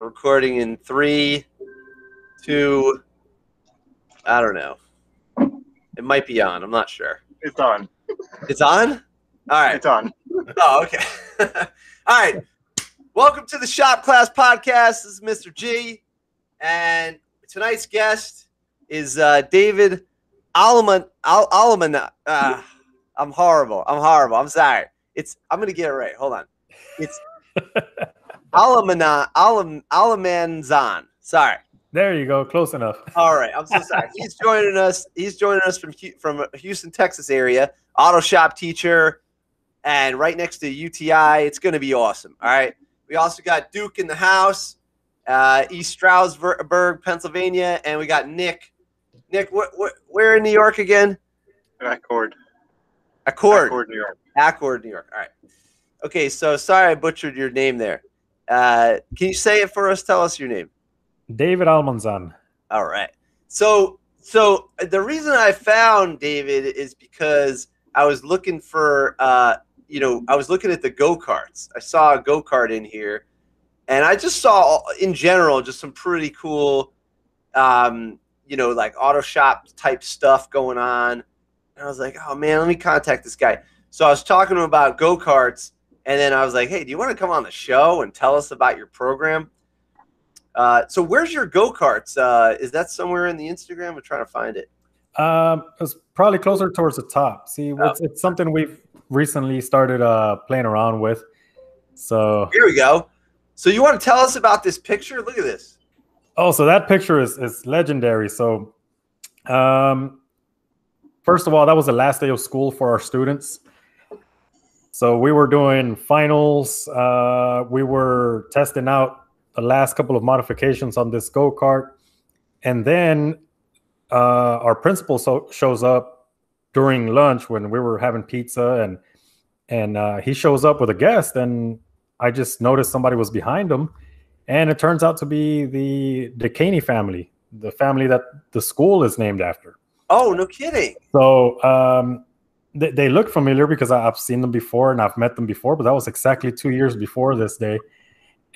recording in three, two. I don't know. It might be on. I'm not sure. It's on. It's on. All right. It's on. Oh, okay. All right. Welcome to the Shop Class Podcast. This is Mr. G, and tonight's guest is uh, David Alleman. Al- Alleman. Uh, I'm horrible. I'm horrible. I'm sorry. It's. I'm gonna get it right. Hold on. It's Alamana Alam Alamanzan. Sorry. There you go. Close enough. All right. I'm so sorry. He's joining us. He's joining us from from Houston, Texas area. Auto shop teacher, and right next to UTI. It's going to be awesome. All right. We also got Duke in the house, uh, East Stroudsburg, Pennsylvania, and we got Nick. Nick, wh- wh- where in New York again? Accord. Accord. Accord, New York. Accord, New York. All right. Okay, so sorry I butchered your name there. Uh, can you say it for us? Tell us your name. David Almanzan. All right. So, so the reason I found David is because I was looking for, uh, you know, I was looking at the go karts. I saw a go kart in here, and I just saw, in general, just some pretty cool, um, you know, like auto shop type stuff going on. And I was like, oh man, let me contact this guy. So I was talking to him about go karts, and then I was like, hey, do you want to come on the show and tell us about your program? Uh, so where's your go karts? Uh, is that somewhere in the Instagram? I'm trying to find it. Um, it's probably closer towards the top. See, it's, it's something we've recently started uh, playing around with. So, Here we go. So you want to tell us about this picture? Look at this. oh, so that picture is is legendary. So, um, first of all, that was the last day of school for our students. So we were doing finals. Uh, we were testing out the last couple of modifications on this go kart, and then uh, our principal so- shows up during lunch when we were having pizza, and and uh, he shows up with a guest, and I just noticed somebody was behind him, and it turns out to be the Dekaney family, the family that the school is named after. Oh, no kidding. So um, they, they look familiar because I, I've seen them before and I've met them before, but that was exactly two years before this day.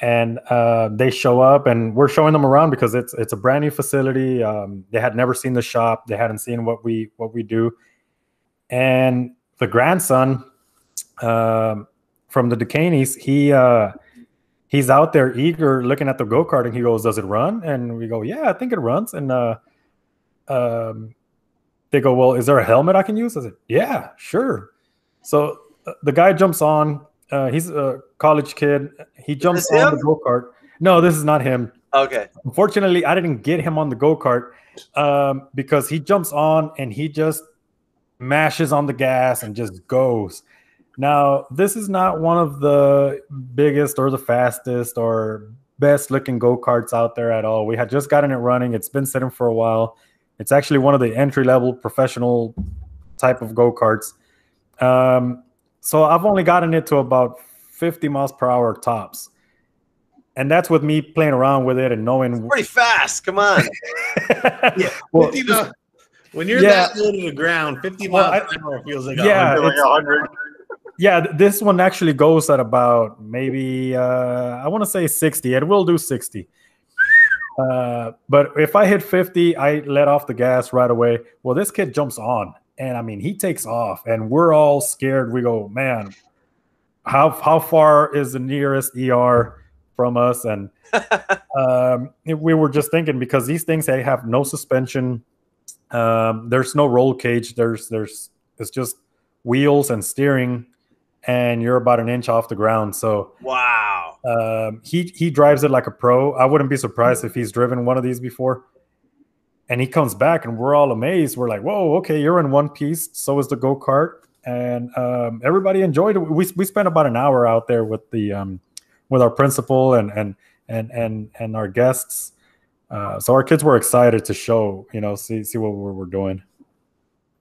And uh, they show up, and we're showing them around because it's it's a brand new facility. Um, they had never seen the shop. They hadn't seen what we what we do. And the grandson um, from the Dekaneys, he uh, he's out there eager, looking at the go kart, and he goes, "Does it run?" And we go, "Yeah, I think it runs." And uh, um, they go, "Well, is there a helmet I can use?" I said, "Yeah, sure." So uh, the guy jumps on. Uh, he's a college kid. He jumps on him? the go kart. No, this is not him. Okay. Unfortunately, I didn't get him on the go kart um, because he jumps on and he just mashes on the gas and just goes. Now, this is not one of the biggest or the fastest or best looking go karts out there at all. We had just gotten it running. It's been sitting for a while. It's actually one of the entry level professional type of go karts. Um, so I've only gotten it to about 50 miles per hour tops. And that's with me playing around with it and knowing. Pretty fast. Come on. Well, 50 mile- when you're Yeah. that low to the ground, 50 Well, miles I- an hour feels like Yeah, a Like it's- a hundred. yeah, this one actually goes at about maybe uh, I want to say 60. It will do 60. Uh, but if I hit 50, I let off the gas right away. Well, this kid jumps on, and I mean, he takes off, and we're all scared. We go, man, how how far is the nearest ER from us? And um, we were just thinking because these things they have no suspension. Um, there's no roll cage. There's there's it's just wheels and steering, and you're about an inch off the ground. So wow. um, he he drives it like a pro. I wouldn't be surprised if he's driven one of these before. And he comes back, and we're all amazed. We're like, "Whoa, okay, you're in one piece. So is the go kart." And um, everybody enjoyed it. We we spent about an hour out there with the um, with our principal and and and and and our guests. Uh, so our kids were excited to show, you know, see see what we're, we're doing.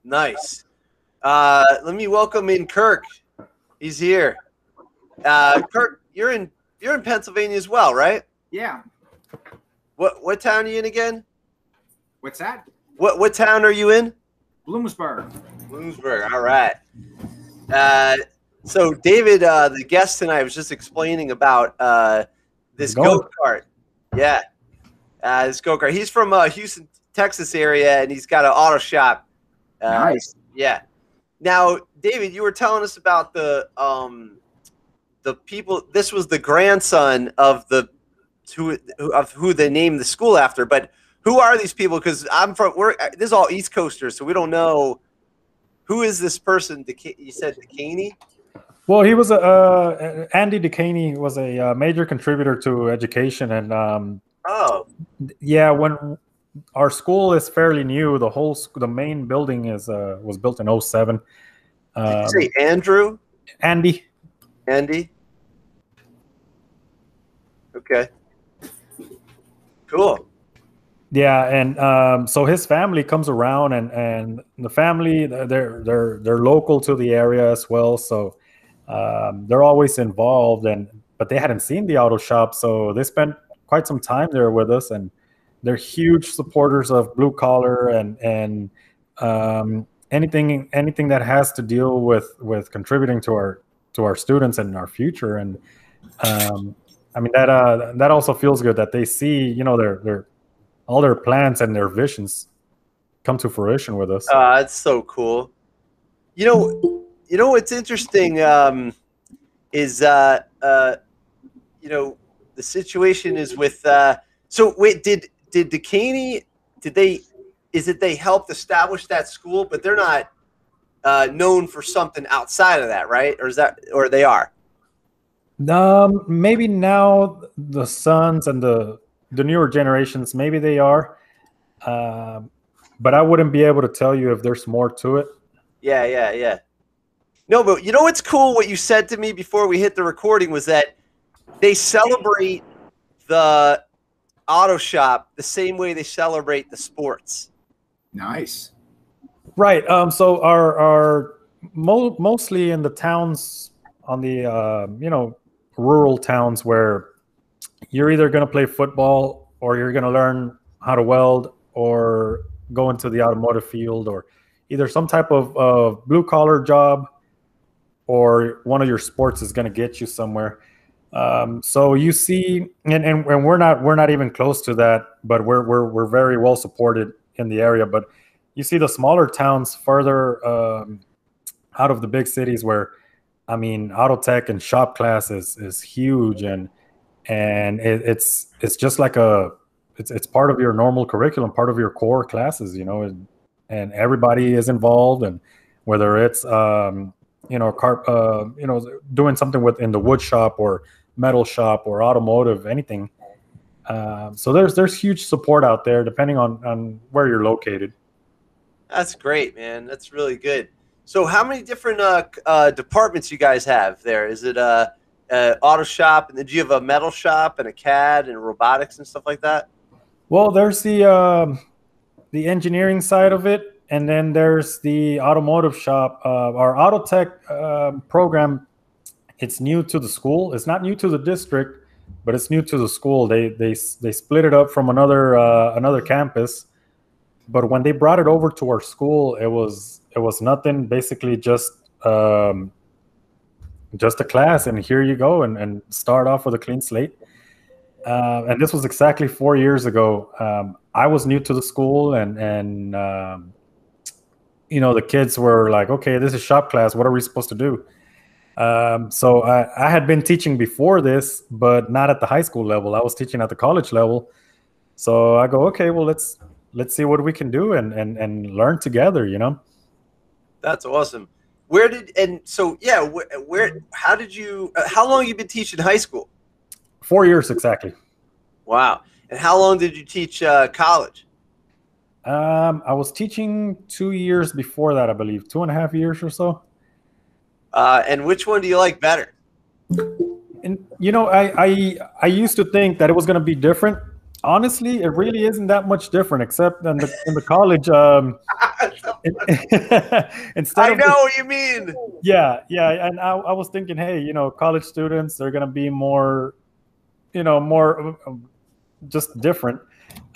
Nice. Uh, let me welcome in Kirk. He's here. Uh, Kirk, you're in you're in Pennsylvania as well, right? Yeah. What what town are you in again? What's that? What what town are you in? Bloomsburg. Bloomsburg. All right. Uh, so David, uh, the guest tonight, was just explaining about uh, this Go. go kart Yeah. Uh, this go kart. He's from uh, Houston, Texas area, and he's got an auto shop. Uh, Nice. Yeah. Now, David, you were telling us about the um, the people. This was the grandson of the who of who they named the school after. But who are these people? Because I'm from. We're this is all East Coasters, so we don't know who is this person. Deca- You said Dekaney. Well, he was a uh, Andy Dekaney was a uh, major contributor to education, and um, Oh, yeah, when our school is fairly new, the whole the main building is uh, was built in 07. Did Um, you say Andrew? Andy, Andy. Okay. Cool. yeah, and um, so his family comes around, and and the family they're they're they're local to the area as well, so um, they're always involved, and but they hadn't seen the auto shop, so they spent quite some time there with us, and they're huge supporters of blue collar and and um, anything anything that has to deal with with contributing to our to our students and our future and um, I mean that uh, that also feels good that they see you know their their all their plans and their visions come to fruition with us. Uh, that's so cool. You know, you know what's interesting um, is uh, uh, you know the situation is with. Uh, so wait, did did Dekaney? Did they? Is that they helped establish that school, but they're not uh, known for something outside of that, right? Or is that, or they are? Um, maybe now the sons and the the newer generations, maybe they are, um, but I wouldn't be able to tell you if there's more to it. Yeah, yeah, yeah. No, but you know what's cool? What you said to me before we hit the recording was that they celebrate the auto shop the same way they celebrate the sports. Nice. Right. Um, so our our mo- mostly in the towns on the uh, you know rural towns where you're either going to play football or you're going to learn how to weld or go into the automotive field or either some type of uh, blue collar job or one of your sports is going to get you somewhere. Um, so you see, and, and, and we're not we're not even close to that, but we're we're we're very well supported in the area. But you see the smaller towns further um, out of the big cities where I mean auto tech and shop class is is huge and and it, it's it's just like a it's it's part of your normal curriculum, part of your core classes, you know, and and everybody is involved and whether it's um, you know car uh, you know doing something with in the wood shop or metal shop or automotive anything um, so there's there's huge support out there depending on on where you're located That's great, man. That's really good. So, how many different uh, uh, departments you guys have there? Is it a, a auto shop, and then do you have a metal shop and a CAD and robotics and stuff like that? Well, there's the um, the engineering side of it, and then there's the automotive shop. Uh, our auto tech um program, it's new to the school. It's not new to the district, but it's new to the school. They they they split it up from another uh, another campus. But when they brought it over to our school, it was it was nothing. Basically, just um, just a class, and here you go, and, and start off with a clean slate. Uh, and this was exactly four years ago. Um, I was new to the school, and and um, you know the kids were like, "Okay, this is shop class. What are we supposed to do?" Um, so I, I had been teaching before this, but not at the high school level. I was teaching at the college level. So I go, "Okay, well let's let's see what we can do and and and learn together." You know. That's awesome. Where did and so yeah, where, where how did you? Uh, how long you been teaching high school? Four years exactly. Wow. And how long did you teach uh, college? Um, I was teaching two years before that, I believe, two and a half years or so. Uh, and which one do you like better? And you know, I I I used to think that it was going to be different. Honestly, it really isn't that much different, except in the in the college. Um, instead I know the- what you mean. yeah, yeah, and I, I was thinking, hey, you know, college students they're going to be more, you know, more um, just different.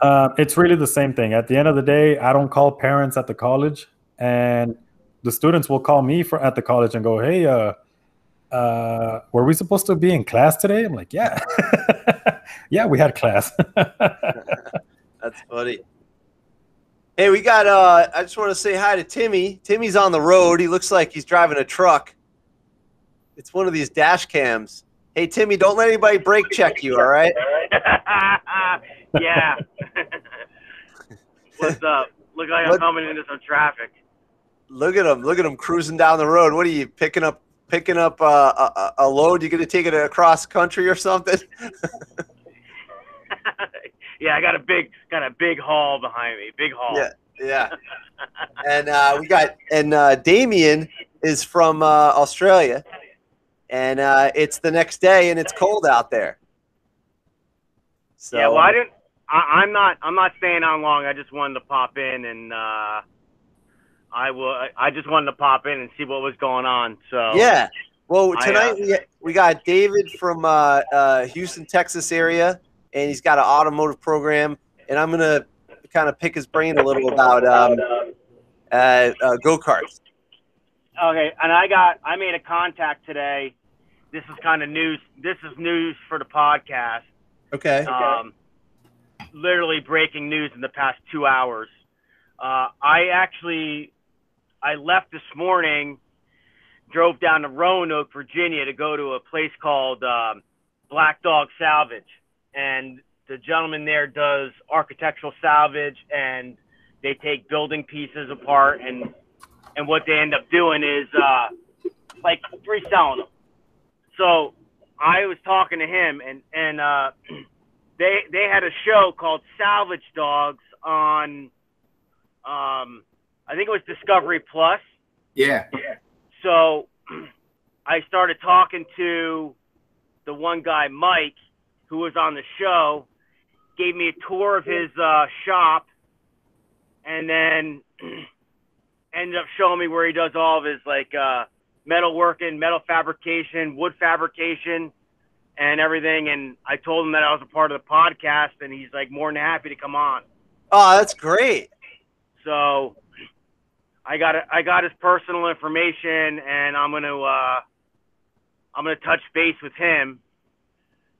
Uh, it's really the same thing. At the end of the day, I don't call parents at the college, and the students will call me for at the college and go, hey, uh, uh, "Were we supposed to be in class today?" I'm like, "Yeah, yeah, we had class." That's funny. Hey, we got. uh I just want to say hi to Timmy. Timmy's on the road. He looks like he's driving a truck. It's one of these dash cams. Hey, Timmy, don't let anybody brake check you. All right. yeah. What's up? Look like I'm What- coming into some traffic. Look at him. Look at him cruising down the road. What are you picking up? Picking up uh, a, a, a load? You gonna take it across country or something? yeah, I got a big got a big haul behind me. Big haul. Yeah. Yeah. and uh, we got and uh, Damien is from uh, Australia, and uh, it's the next day, and it's cold out there. So yeah, well, I didn't. I, I'm not. I'm not staying on long. I just wanted to pop in and uh, I will. I- just wanted to pop in and see what was going on. So yeah. Well, I, uh, tonight we, we got David from uh, uh, Houston, Texas area, and he's got an automotive program, and I'm gonna kind of pick his brain a little about um, uh, uh, go karts. Okay, and I got. I made a contact today. This is kind of news. This is news for the podcast. Okay. Um, literally breaking news in the past two hours. Uh, I actually, I left this morning, drove down to Roanoke, Virginia, to go to a place called um, Black Dog Salvage, and the gentleman there does architectural salvage, and they take building pieces apart, and and what they end up doing is uh, like reselling them. So I was talking to him, and and uh, they they had a show called Salvage Dogs on, um, I think it was Discovery Plus. Yeah. So I started talking to the one guy, Mike, who was on the show, gave me a tour of his uh, shop, and then ended up showing me where he does all of his like uh, metal working, metal fabrication, wood fabrication, and everything. And I told him that I was a part of the podcast, and he's like more than happy to come on. Oh, that's great. So I got I got his personal information, and I'm gonna uh, I'm gonna touch base with him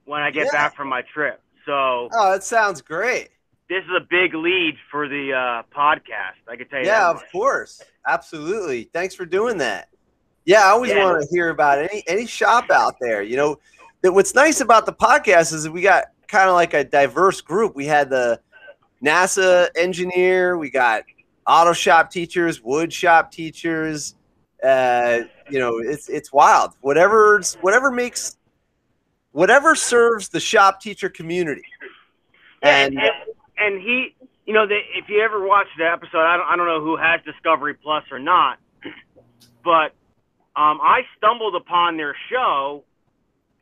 when I get Yeah. back from my trip. So Oh, that sounds great. this is a big lead for the uh, podcast. I could tell you. Yeah, of much. course. Absolutely. Thanks for doing that. Yeah, I always Yeah. want to hear about any any shop out there. You know, that what's nice about the podcast is that we got kind of like a diverse group. We had the NASA engineer, we got auto shop teachers, wood shop teachers. Uh, you know, it's it's wild. Whatever's whatever makes whatever serves the shop teacher community. And, And and and he, you know, the, if you ever watch the episode, I don't I don't know who has Discovery Plus or not, but um, I stumbled upon their show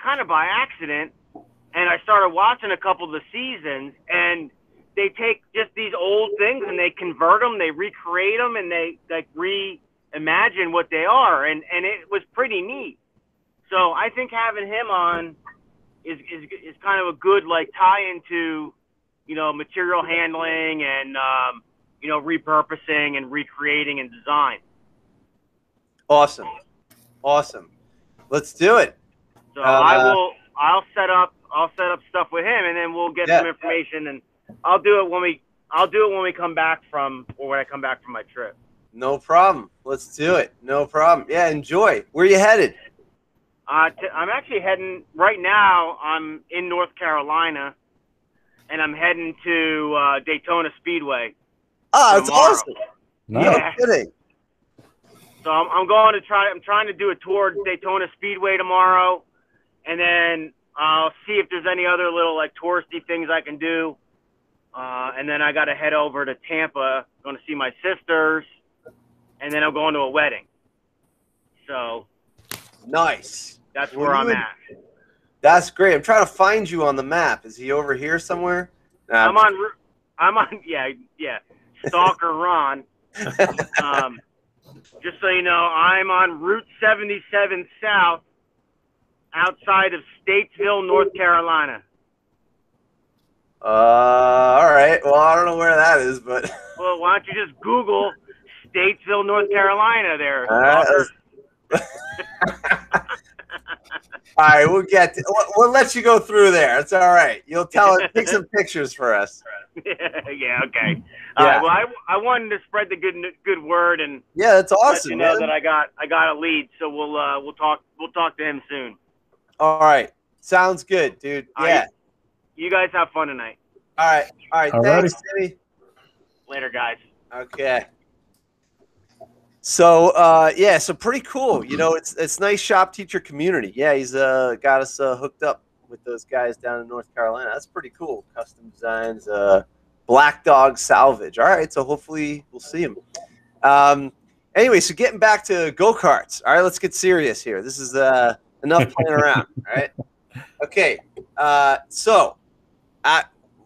kind of by accident, and I started watching a couple of the seasons, and they take just these old things and they convert them, they recreate them, and they like reimagine what they are, and and it was pretty neat. So I think having him on is is is kind of a good like tie into you know material handling and um, you know repurposing and recreating and design. awesome. Awesome. Let's do it. So Uh, I will. I'll set up. I'll set up stuff with him, and then we'll get Yeah. some information, and I'll do it when we. I'll do it when we come back from, or when I come back from my trip. No problem. Let's do it. No problem. Yeah, enjoy. Where you headed? Uh, t- I'm actually heading right now. I'm in North Carolina, and I'm heading to uh, Daytona Speedway. Oh, it's awesome. Nice. No kidding. So I'm, I'm going to try. I'm trying to do a tour Daytona Speedway tomorrow, and then I'll see if there's any other little like touristy things I can do. Uh, and then I got to head over to Tampa, going to see my sisters, and then I'm going to a wedding. So Nice. that's where I'm at. That's great. I'm trying to find you on the map. Is he over here somewhere? Nah, I'm on. I'm on. Yeah, yeah. Stalker Ron. Um, just so you know, I'm on Route 77 South, outside of Statesville, North Carolina. Uh, all right. Well, I don't know where that is, but Well, why don't you just Google Statesville, North Carolina? There. All right, All right, we'll get. To, we'll, we'll let you go through there. It's all right. You'll tell it. Take some pictures for us. yeah, okay. All Yeah. right. Well, I, I wanted to spread the good good word and Yeah, that's let awesome, you know man. that I got I got a lead. So we'll uh, we'll talk we'll talk to him soon. All right, sounds good, dude. Yeah. right. You guys have fun tonight. All right, all right. Alrighty. Thanks, Timmy. Later, guys. Okay. So uh, yeah, so pretty cool. You know, it's it's nice shop teacher community. Yeah, he's uh, got us uh, hooked up with those guys down in North Carolina. That's pretty cool. Custom designs, uh, Black Dog Salvage. All right, so hopefully we'll see him. Um, anyway, so getting back to go karts. All right, let's get serious here. This is uh, enough playing around. All right. Okay. Uh, so,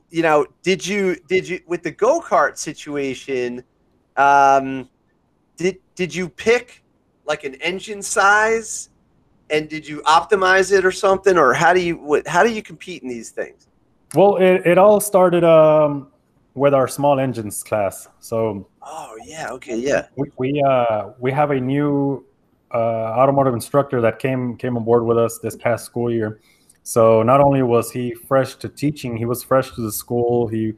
you know, did you did you with the go kart situation? Um, did did you pick like an engine size, and did you optimize it or something, or how do you what, how do you compete in these things? Well, it, it all started um, with our small engines class. So Oh yeah, okay, yeah, we we, uh, we have a new uh, automotive instructor that came came on board with us this past school year. So not only was he fresh to teaching, he was fresh to the school. He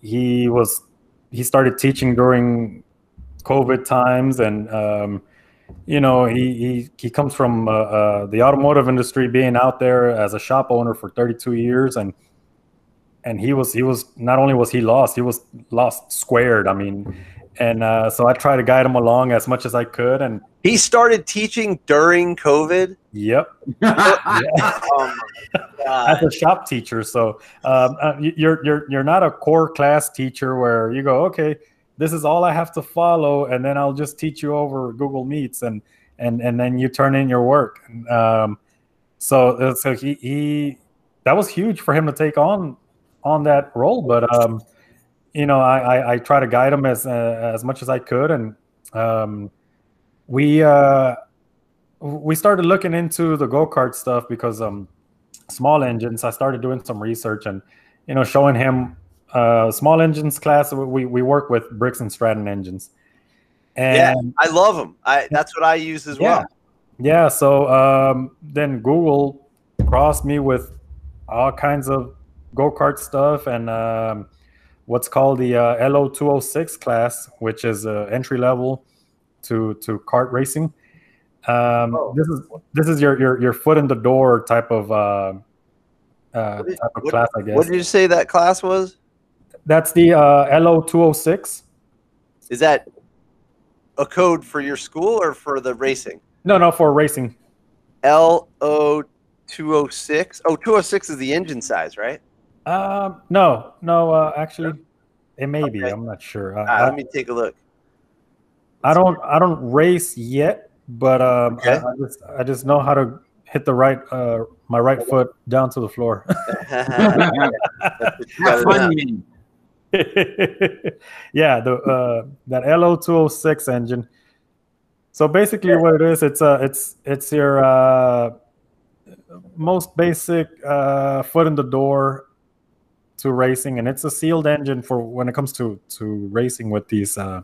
he was he started teaching during COVID times, and um, you know he he, he comes from uh, uh, the automotive industry, being out there as a shop owner for 32 years, and and he was he was not only was he lost, he was lost squared. I mean, and uh, so I tried to guide him along as much as I could, and he started teaching during COVID. yep, Oh as a shop teacher. So um, uh, you- you're you're you're not a core class teacher where you go, okay, this is all I have to follow, and then I'll just teach you over Google Meets, and and and then you turn in your work. Um, so uh, so he he that was huge for him to take on on that role, but um, you know I, I I try to guide him as uh, as much as I could, and um, we uh we started looking into the go-kart stuff because um small engines i started doing some research and you know showing him uh small engines class we we work with Briggs and Stratton engines and Yeah. I love them. I that's what I use as yeah well. yeah so um then google crossed me with all kinds of go-kart stuff and um what's called the uh, lo206 class which is uh, entry level to to kart racing um Oh. this is this is your your your foot in the door type of uh, uh did- type of what- class i guess What did you say that class was? that's the uh lo206 Is that a code for your school or for the racing? no no for racing L O 206. Oh, 206 is the engine size, right? Um no no uh actually it may be Okay. i'm not sure I- let me take a look. I don't I don't race yet, but um, Okay. I, I just I just know how to hit the right uh, my right foot down to the floor. Have fun, man. yeah, the uh, that LO two hundred six engine. So basically, what it is, it's uh, it's it's your uh, most basic uh, foot in the door to racing, and it's a sealed engine for when it comes to to racing with these uh,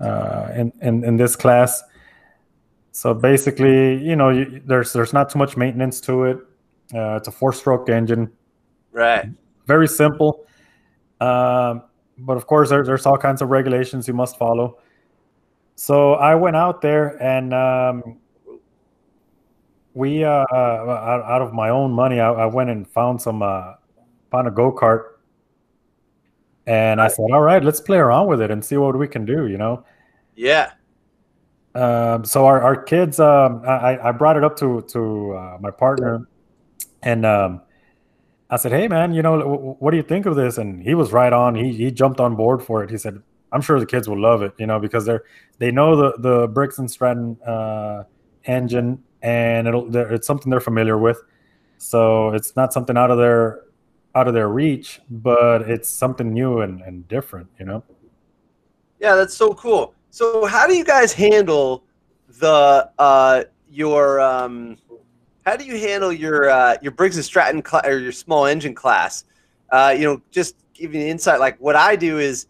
uh, in, in in this class. So basically, you know, you, there's there's not too much maintenance to it. Uh, it's a four-stroke engine, right. very simple. Um, but of course, there, there's all kinds of regulations you must follow. So I went out there and um, we, uh, uh, out, out of my own money, I, I went and found some, uh, found a go kart, and I said, "All right, let's play around with it and see what we can do." You know. Yeah. Um, so our, our kids, um, I, I brought it up to to uh, my partner, and um, I said, "Hey, man, you know, w- what do you think of this?" And he was right on. He he jumped on board for it. He said, "I'm sure the kids will love it, you know, because they're they know the the Briggs and Stratton uh, engine, and it'll it's something they're familiar with. So it's not something out of their out of their reach, but it's something new and, and different, you know." Yeah, that's so cool. So how do you guys handle the uh your um how do you handle your uh your Briggs and Stratton cla- or your small engine class? Uh you know, just giving insight like what I do is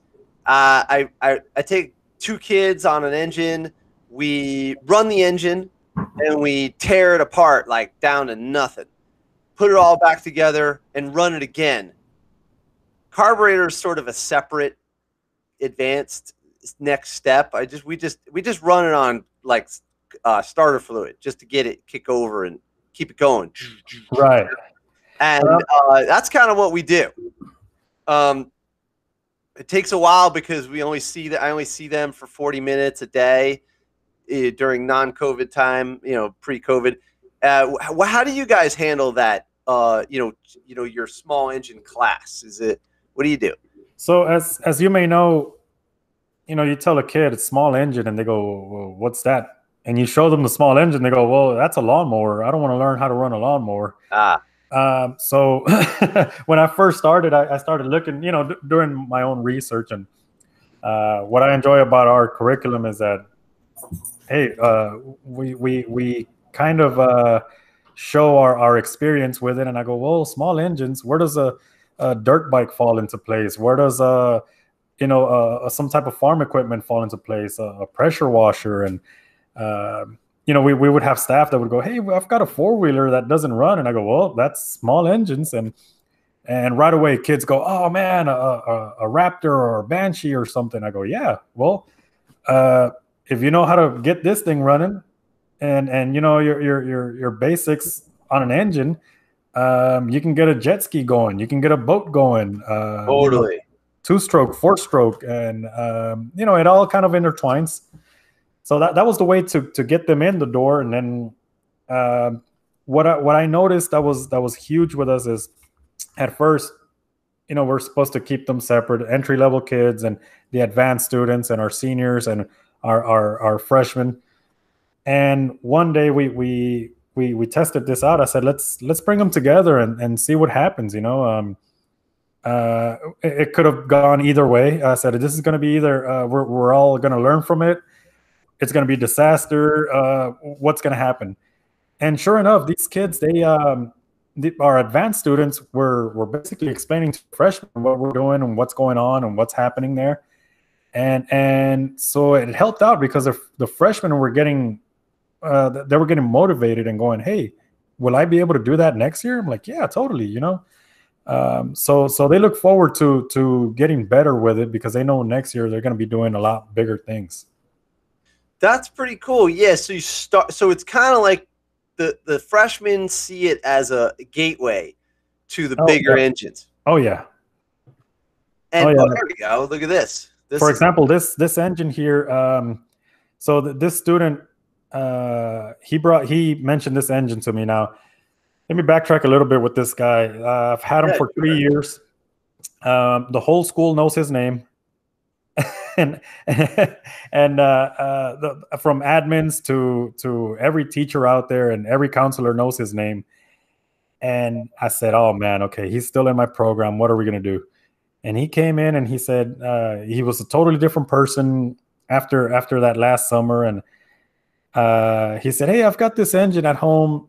uh I I, I take two kids on an engine, we run the engine and we tear it apart like down to nothing. Put it all back together and run it again. Carburetor is sort of a separate, advanced next step. I just we just we just run it on like uh, starter fluid just to get it kick over and keep it going. Right. And uh, that's kind of what we do. Um, it takes a while because we only see that I only see them for 40 minutes a day uh, during non-COVID time, you know, pre-COVID. Uh, how do you guys handle that? Uh, you know, you know, your small engine class. Is it? What do you do? So as as you may know, you know, you tell a kid it's small engine, and they go, well, "What's that?" And you show them the small engine, they go, "Well, that's a lawnmower. I don't want to learn how to run a lawnmower." Ah, Um, so when I first started, I, I started looking, you know, d- doing my own research, and uh, what I enjoy about our curriculum is that, hey, uh, we we we kind of uh, show our our experience with it, and I go, well, small engines. Where does a, a dirt bike fall into place? Where does a you know uh, some type of farm equipment fall into place? A, a pressure washer and um you know, we, we would have staff that would go, "Hey, I've got a four wheeler that doesn't run," and I go, "Well, that's small engines," and and right away, kids go, "Oh man, a, a, a Raptor or a Banshee or something." I go, "Yeah, well, uh, if you know how to get this thing running, and and you know your your your your basics on an engine, um, you can get a jet ski going, you can get a boat going, uh, you know, totally. two stroke, four stroke, and um, you know it all kind of intertwines. So that, that was the way to to get them in the door. And then um what I, what I noticed that was that was huge with us is at first, you know, we're supposed to keep them separate, entry level kids and the advanced students and our seniors and our our, our freshmen. And one day we we we we tested this out. I said let's let's bring them together and, and see what happens. You know. Um, uh, it, could have gone either way. I said this is going to be either uh, we're we're all going to learn from it. It's going to be disaster. Uh, what's going to happen? And sure enough, these kids, they um, the, our advanced students were were basically explaining to freshmen what we're doing and what's going on and what's happening there. And and so it helped out because the, the freshmen were getting uh, they were getting motivated and going, hey, will I be able to do that next year? I'm like, yeah, totally. You know. Um, so so they look forward to to getting better with it because they know next year they're going to be doing a lot bigger things. That's pretty cool. Yeah. So you start. So it's kind of like the the freshmen see it as a gateway to the Oh, bigger yeah. engines. Oh yeah. And Oh, oh, yeah. there we go. Look at this. This For example, this this engine here. Um, so th- this student, uh, he brought he mentioned this engine to me. Now, let me backtrack a little bit with this guy. Uh, I've had him for three years. Um, the whole school knows his name, and and uh, uh, the, from admins to to every teacher out there and every counselor knows his name. And I said, "Oh man, okay, he's still in my program. What are we gonna do?" And he came in and he said uh, he was a totally different person after after that last summer. And uh, he said, "Hey, I've got this engine at home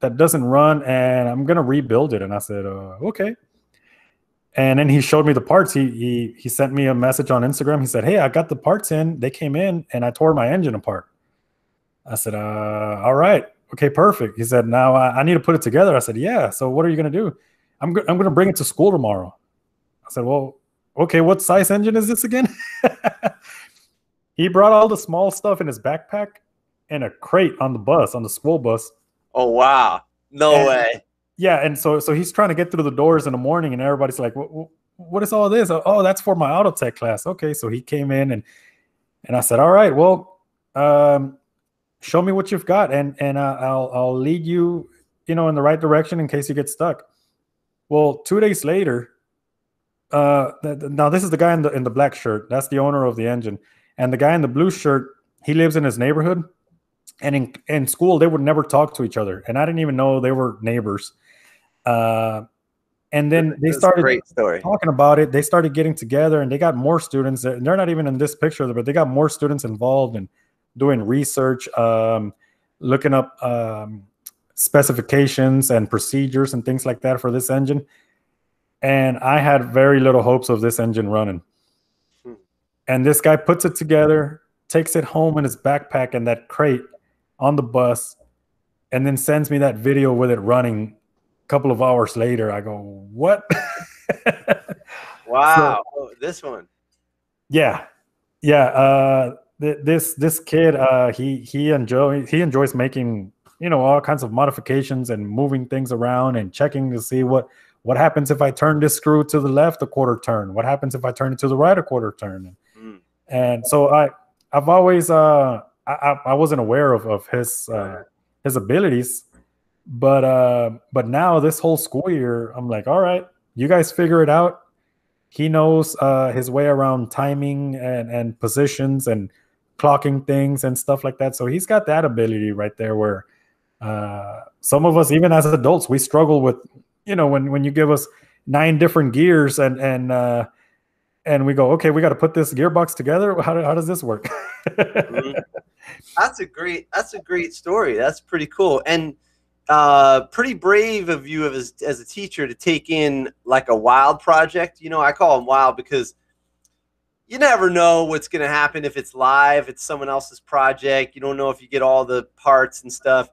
that doesn't run, and I'm gonna rebuild it." And I said, uh, "Okay." And then he showed me the parts. He he he sent me a message on Instagram. He said, "Hey, I got the parts in. They came in, and I tore my engine apart." I said, uh, "All right, okay, perfect." He said, "Now I, I need to put it together." I said, "Yeah." So what are you gonna do? I'm go- I'm gonna bring it to school tomorrow. I said, "Well, okay. What size engine is this again?" he brought all the small stuff in his backpack and a crate on the bus on the school bus. oh wow. No And- way. Yeah, and so so he's trying to get through the doors in the morning, and everybody's like, "What, what- is all this?" Oh, that's for my auto tech class. Okay, so he came in and and I said, "All right, well, um, show me what you've got, and and I- I'll I'll lead you, you know, in the right direction in case you get stuck." Well, two days later, uh, th- th- now this is the guy in the in the black shirt. That's the owner of the engine, and the guy in the blue shirt, he lives in his neighborhood, and in in school they would never talk to each other, and I didn't even know they were neighbors. Uh, and then they started talking about it. They started getting together, and they got more students. They're they're not even in this picture, but they got more students involved in doing research, um, looking up um, specifications and procedures and things like that for this engine. And I had very little hopes of this engine running. Hmm. And this guy puts it together, takes it home in his backpack and that crate on the bus, and then sends me that video with it running a couple of hours later. I go, what? Wow. oh, this one. yeah, yeah. Uh, th- this this kid, uh, he he enjoys, he enjoys making you know all kinds of modifications and moving things around and checking to see what what happens if I turn this screw to the left a quarter turn. What happens if I turn it to the right a quarter turn? Mm. And so I I've always uh I I, I wasn't aware of of his uh, his abilities, but uh but now this whole school year I'm like, all right, you guys figure it out. He knows uh his way around timing and and positions and clocking things and stuff like that. So he's got that ability right there where uh some of us even as adults we struggle with you know when when you give us nine different gears and and uh and we go okay we got to put this gearbox together how, do- how does this work Mhm. That's a great. That's a great story. That's pretty cool and uh, pretty brave of you as as a teacher to take in like a wild project. You know, I call them wild because you never know what's going to happen if it's live. It's someone else's project. You don't know if you get all the parts and stuff.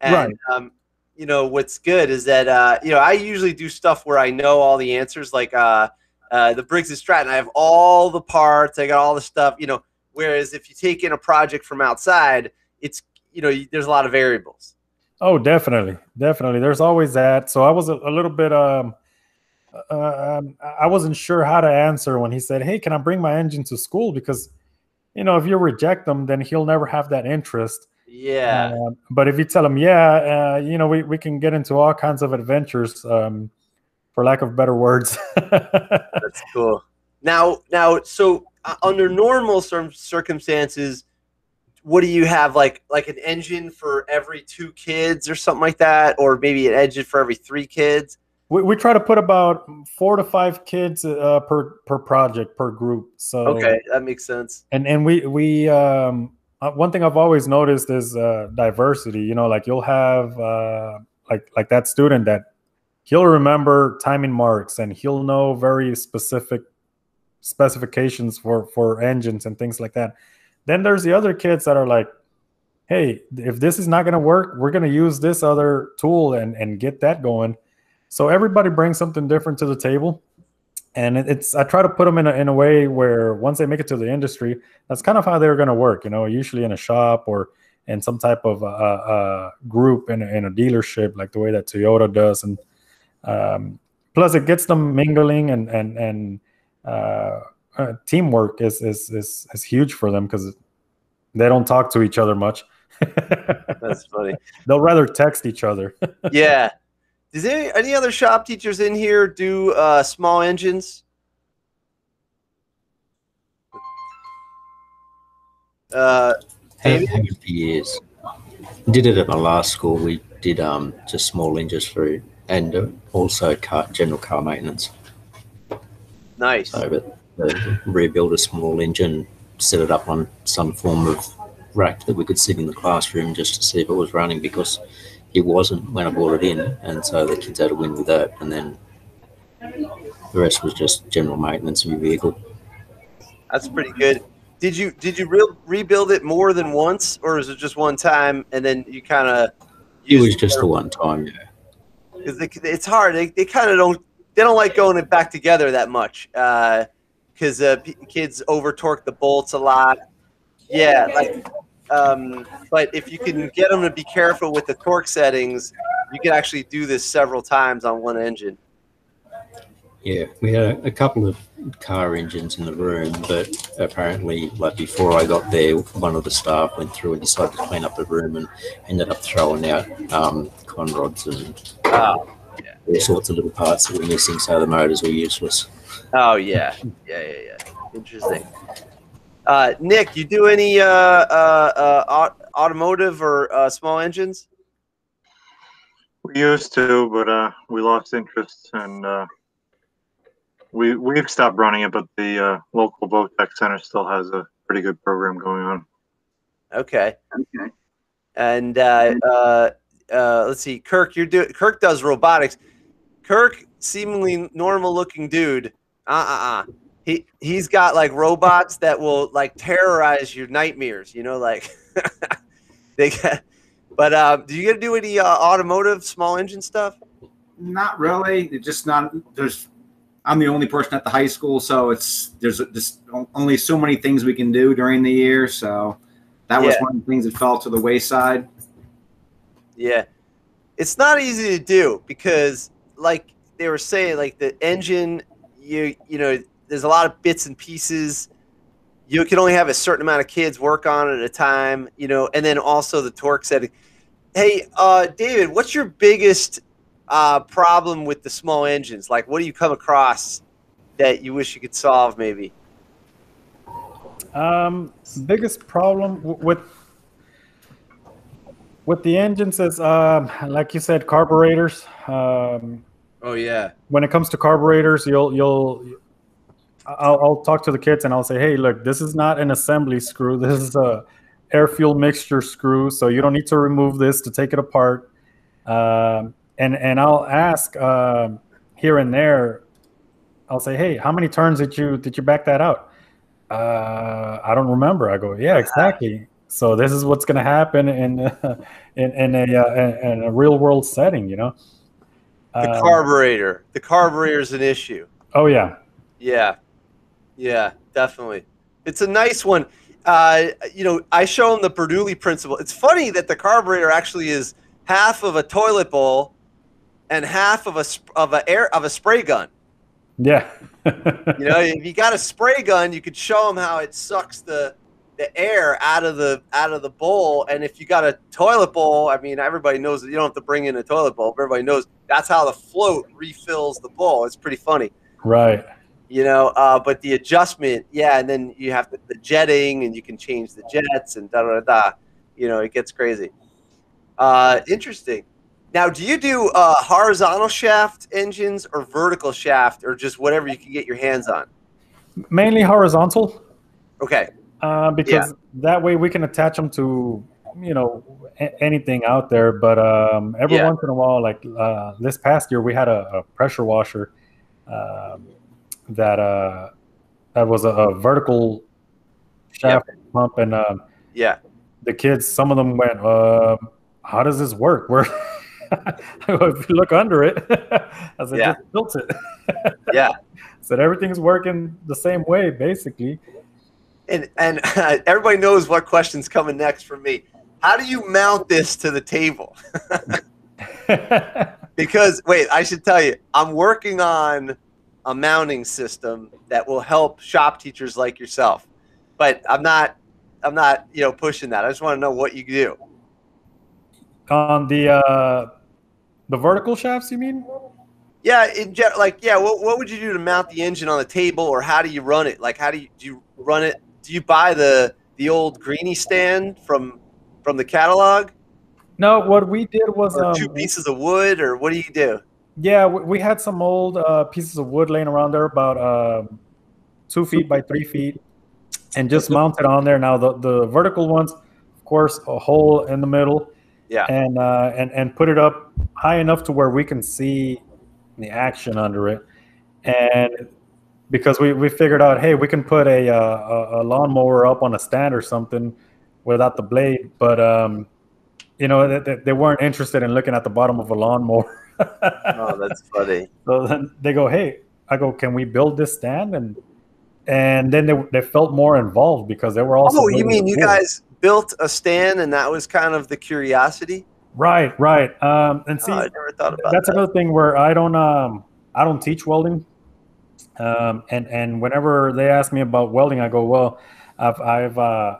And Right. um, you know what's good is that uh, you know I usually do stuff where I know all the answers, like uh, uh, the Briggs and Stratton. I have all the parts. I got all the stuff. You know, Whereas if you take in a project from outside, it's you know there's a lot of variables. Oh, definitely, definitely. There's always that. So I was a, a little bit um, uh, um, I wasn't sure how to answer when he said, "Hey, can I bring my engine to school?" Because you know, if you reject them, then he'll never have that interest. Yeah, Um, but if you tell him, "Yeah, uh, you know, we we can get into all kinds of adventures," um, for lack of better words. that's cool. Now, now, so uh, under normal cir- circumstances, what do you have like like an engine for every two kids or something like that, or maybe an engine for every three kids? we, we try to put about four to five kids uh, per per project per group. So Okay, that makes sense. and and we we um uh, one thing i've always noticed is uh diversity you know like you'll have uh like like that student that he'll remember timing marks and he'll know very specific specifications for for engines and things like that. Then there's the other kids that are like hey if this is not going to work we're going to use this other tool and and get that going. So everybody brings something different to the table. And it's i try to put them in a, in a way where once they make it to the industry that's kind of how they're going to work you know usually in a shop or in some type of a, uh, group in a, in a dealership like the way that toyota does and um, plus it gets them mingling and and and uh, uh, teamwork is, is is is huge for them because they don't talk to each other much That's funny. they'll rather text each other yeah. Does any, any other shop teachers in here do uh, small engines? Uh, Have, Maybe. have for years. Did it at my last school. We did um just small engines for and also car general car maintenance. nice. So, but uh, rebuild a small engine, set it up on some form of rack that we could sit in the classroom just to see if it was running because it wasn't when I brought it in, and so the kids had a win with that, and then the rest was just general maintenance of your vehicle. That's pretty good. Did you did you re- rebuild it more than once, or is it just one time and then you kind of? It was just the one time, yeah. Because it's hard. They, they kind of don't they don't like going back together that much because uh, p- kids over torque the bolts a lot. Yeah, like, um, but if you can get them to be careful with the torque settings, you can actually do this several times on one engine. Yeah, we had a, a couple of car engines in the room, but apparently, like before I got there, one of the staff went through and decided to clean up the room and ended up throwing out um, con rods and Oh, all sorts of little parts that were missing, so the motors were useless. oh yeah, yeah, yeah, yeah. Interesting. Uh, Nick, you do any uh, uh, uh, automotive or uh, small engines? We used to, but uh, we lost interest, and uh, we we've stopped running it. But the uh, local Votech Center still has a pretty good program going on. Okay. Okay. And uh, let's see, Kirk, you're doing. Kirk does robotics. Kirk, seemingly normal-looking dude. Uh uh uh. He he's got like robots that will like terrorize your nightmares. You know, like they got. But uh, do you get to do any uh, automotive small engine stuff? Not really. It's just not. There's. I'm the only person at the high school, so it's there's just only so many things we can do during the year. So that was Yeah. one of the things that fell to the wayside. Yeah, it's not easy to do because, like they were saying, like the engine, you you know, there's a lot of bits and pieces. You can only have a certain amount of kids work on it at a time, you know, and then also the torque setting. Hey, uh, David, what's your biggest uh, problem with the small engines? Like, what do you come across that you wish you could solve? Maybe. Um, biggest problem with with the engines is, um, like you said, carburetors. Um, Oh yeah. when it comes to carburetors, you'll you'll I'll, I'll talk to the kids and I'll say, hey, look, this is not an assembly screw. This is a air fuel mixture screw, so you don't need to remove this to take it apart. Um, and and I'll ask um, here and there. I'll say, hey, how many turns did you did you back that out? Uh, I don't remember. I go, yeah, exactly. So this is what's going to happen in in in a uh, in a real world setting, you know. The Um, carburetor. The carburetor is an issue. Oh yeah, Yeah, yeah, definitely. It's a nice one. Uh, you know, I show them the Bernoulli principle. It's funny that the carburetor actually is half of a toilet bowl and half of a of a air of a spray gun. yeah. You know, if you got a spray gun, you could show them how it sucks the the air out of the out of the bowl. And if you got a toilet bowl, I mean, everybody knows that you don't have to bring in a toilet bowl. But everybody knows that's how the float refills the bowl. It's pretty funny. right. you know uh, but the adjustment yeah and then you have the, the jetting and you can change the jets and da da da da you know it gets crazy uh, interesting now do you do uh, horizontal shaft engines or vertical shaft or just whatever you can get your hands on Mainly horizontal, okay uh, because that way we can attach them to you know a- anything out there. But um, every Yeah. once in a while, like uh, this past year, we had a, a pressure washer um, that uh, that was a, a vertical shaft pump, and um, yeah the kids, some of them went, uh, "How does this work?" Where if you look under it, I said, Yeah. "Just tilt it." yeah said everything's working the same way, basically. And and everybody knows what question's coming next from me. How do you mount this to the table? Because wait i should tell you i'm working on a mounting system that will help shop teachers like yourself. But i'm not i'm not you know pushing that. I just want to know what you do. On the uh, the vertical shafts, you mean? yeah in like yeah what, what would you do to mount the engine on the table or how do you run it? Like how do you do you run it do you buy the the old greenie stand from from the catalog No, what we did was or um, two pieces of wood or what do you do yeah, we, we had some old uh, pieces of wood laying around there, about um, two feet by three feet, and just mounted on there. Now the the vertical ones, of course, a hole in the middle, Yeah. and uh, and and put it up high enough to where we can see the action under it, and because we, we figured out, hey, we can put a, uh, a a lawnmower up on a stand or something without the blade, but um, you know, they- they, weren't interested in looking at the bottom of a lawnmower. oh that's funny so then they go, hey, I go, can we build this stand? And and then they, they felt more involved because they were also. oh you mean you guys built a stand and that was kind of the curiosity Right, right. Um, and see, oh, i never thought about that's that another thing where I don't um I don't teach welding. Um, and and whenever they ask me about welding, I go, well, I've I've uh,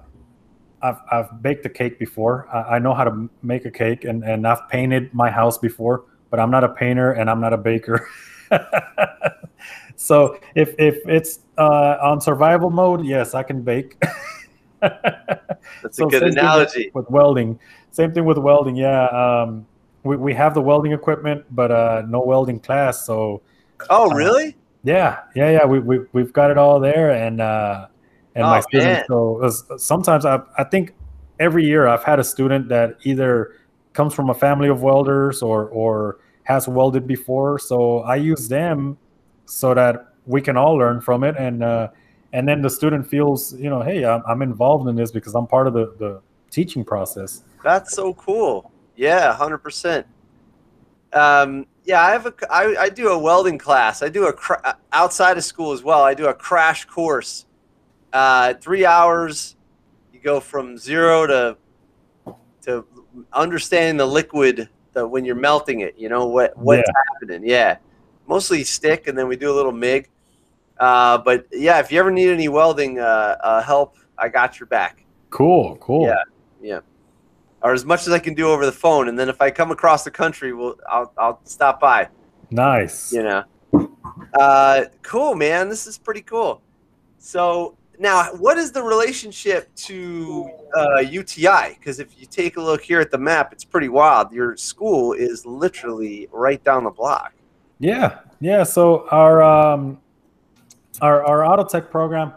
I've I've baked a cake before. I, I know how to make a cake, and and I've painted my house before, but I'm not a painter and I'm not a baker. so if if it's uh, on survival mode, yes, I can bake. that's a So good same with- analogy with welding. Same thing with welding. Yeah, um, we we have the welding equipment, but uh, no welding class. So oh uh, really yeah, yeah, yeah. We we we've got it all there, and uh, and my Oh, students. So sometimes I I think every year I've had a student that either comes from a family of welders or or has welded before. So I use them so that we can all learn from it, and uh, and then the student feels you know, hey, I'm, I'm involved in this because I'm part of the the teaching process. That's so cool. Yeah, hundred percent. Yeah, I have a I, I do a welding class. I do a cra- outside of school as well. I do a crash course. Uh, three hours. You go from zero to to understanding the liquid that when you're melting it. You know what what's Yeah. happening. Yeah, mostly stick, and then we do a little MIG. Uh, but yeah, if you ever need any welding uh, uh, help, I got your back. Cool, cool. Yeah. Yeah. Or as much as I can do over the phone, and then if I come across the country, we'll I'll I'll stop by. Nice. You know. Uh, cool, man. This is pretty cool. So now, what is the relationship to uh, UTI? Because if you take a look here at the map, it's pretty wild. Your school is literally right down the block. Yeah, yeah. So our um, our our auto tech program,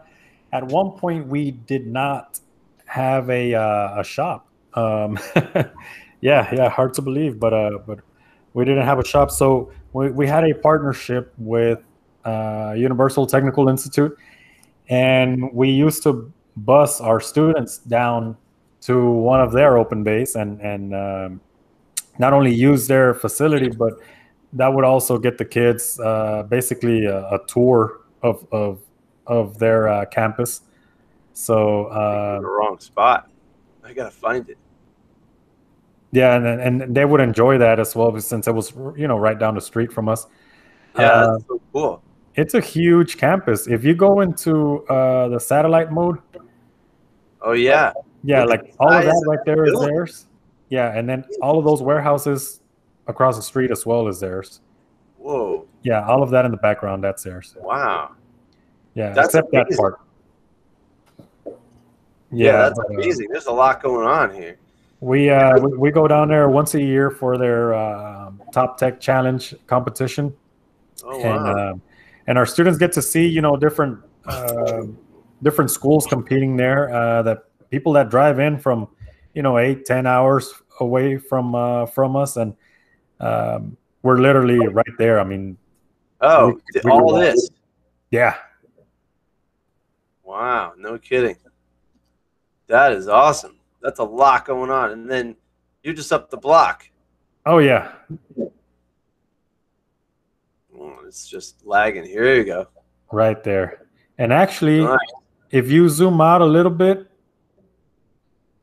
at one point we did not have a uh, a shop. Um, yeah, yeah. Hard to believe, but uh, but we didn't have a shop. So we we had a partnership with uh, Universal Technical Institute, and we used to bus our students down to one of their open base and and um, not only use their facility, but that would also get the kids uh, basically a, a tour of of of their uh, campus. So uh, the wrong spot. I gotta find it. Yeah, and and they would enjoy that as well since it was you know right down the street from us. Yeah, Uh, that's so cool. it's a huge campus. If you go into uh, the satellite mode, Oh yeah. yeah, like all of that right there the is theirs. Yeah, and then all of those warehouses across the street as well is theirs. Whoa. Yeah, all of that in the background, that's theirs. Wow. Yeah, That's except that part. Yeah, that's but, uh, amazing. There's a lot going on here. We, uh, we we go down there once a year for their um top tech challenge competition, Oh and wow. um, and our students get to see you know different uh, different schools competing there. Uh, that people that drive in from you know eight ten hours away from uh, from us, and um, we're literally right there. I mean, oh, we- we all this. yeah, Wow, no kidding. That is awesome. That's a lot going on. And then you're just up the block. oh yeah, Oh, it's just lagging. Here you go. right there. And actually, Nice. if you zoom out a little bit,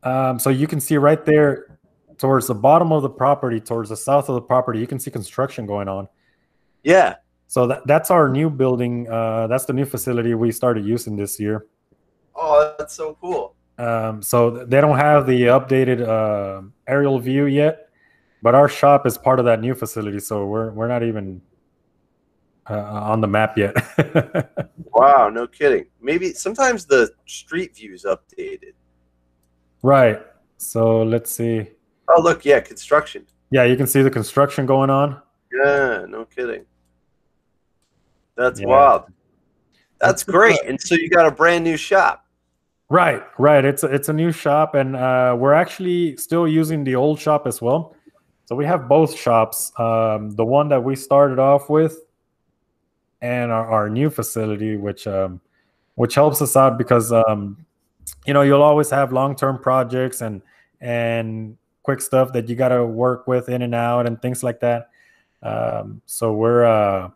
um, so you can see right there towards the bottom of the property, towards the south of the property, you can see construction going on. Yeah. So that, that's our new building. Uh, that's the new facility we started using this year. Oh, that's so cool. Um, so they don't have the updated uh, aerial view yet, but our shop is part of that new facility. So we're we're not even uh, on the map yet. Wow, no kidding. Maybe sometimes the street view is updated. right. So let's see. Oh, look, yeah, construction. Yeah, you can see the construction going on. Yeah, no kidding. That's Yeah. wild. That's great. And so you got a brand new shop. Right, right. It's it's a new shop, and uh, we're actually still using the old shop as well. So we have both shops. Um, the one that we started off with, and our, our new facility, which um, which helps us out because um, you know you'll always have long term projects and and quick stuff that you got to work with in and out and things like that. Um, so we're uh,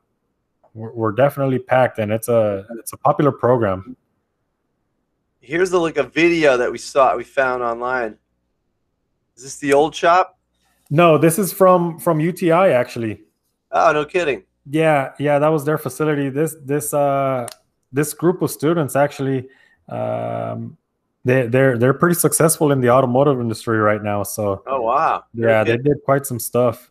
we're, we're definitely packed, and it's a it's a popular program. Here's the like a video that we saw we found online. Is this the old shop? No, this is from from UTI actually. Oh, no kidding. Yeah, yeah, that was their facility. This this uh this group of students actually um they they're they're pretty successful in the automotive industry right now. So Oh wow. Yeah, they did quite some stuff.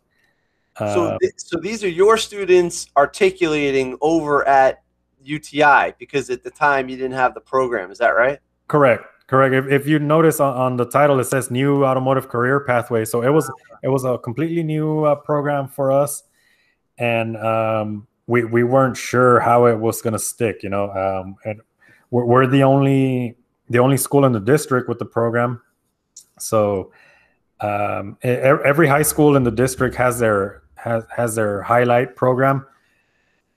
so Uh, th- so these are your students articulating over at UTI because at the time you didn't have the program. Is that right? correct, correct. If, if you notice on, on the title, it says new automotive career pathway. So it was it was a completely new uh, program for us, and um, we we weren't sure how it was going to stick. You know, um, and we're, we're the only the only school in the district with the program. So um, every high school in the district has their has has their highlight program.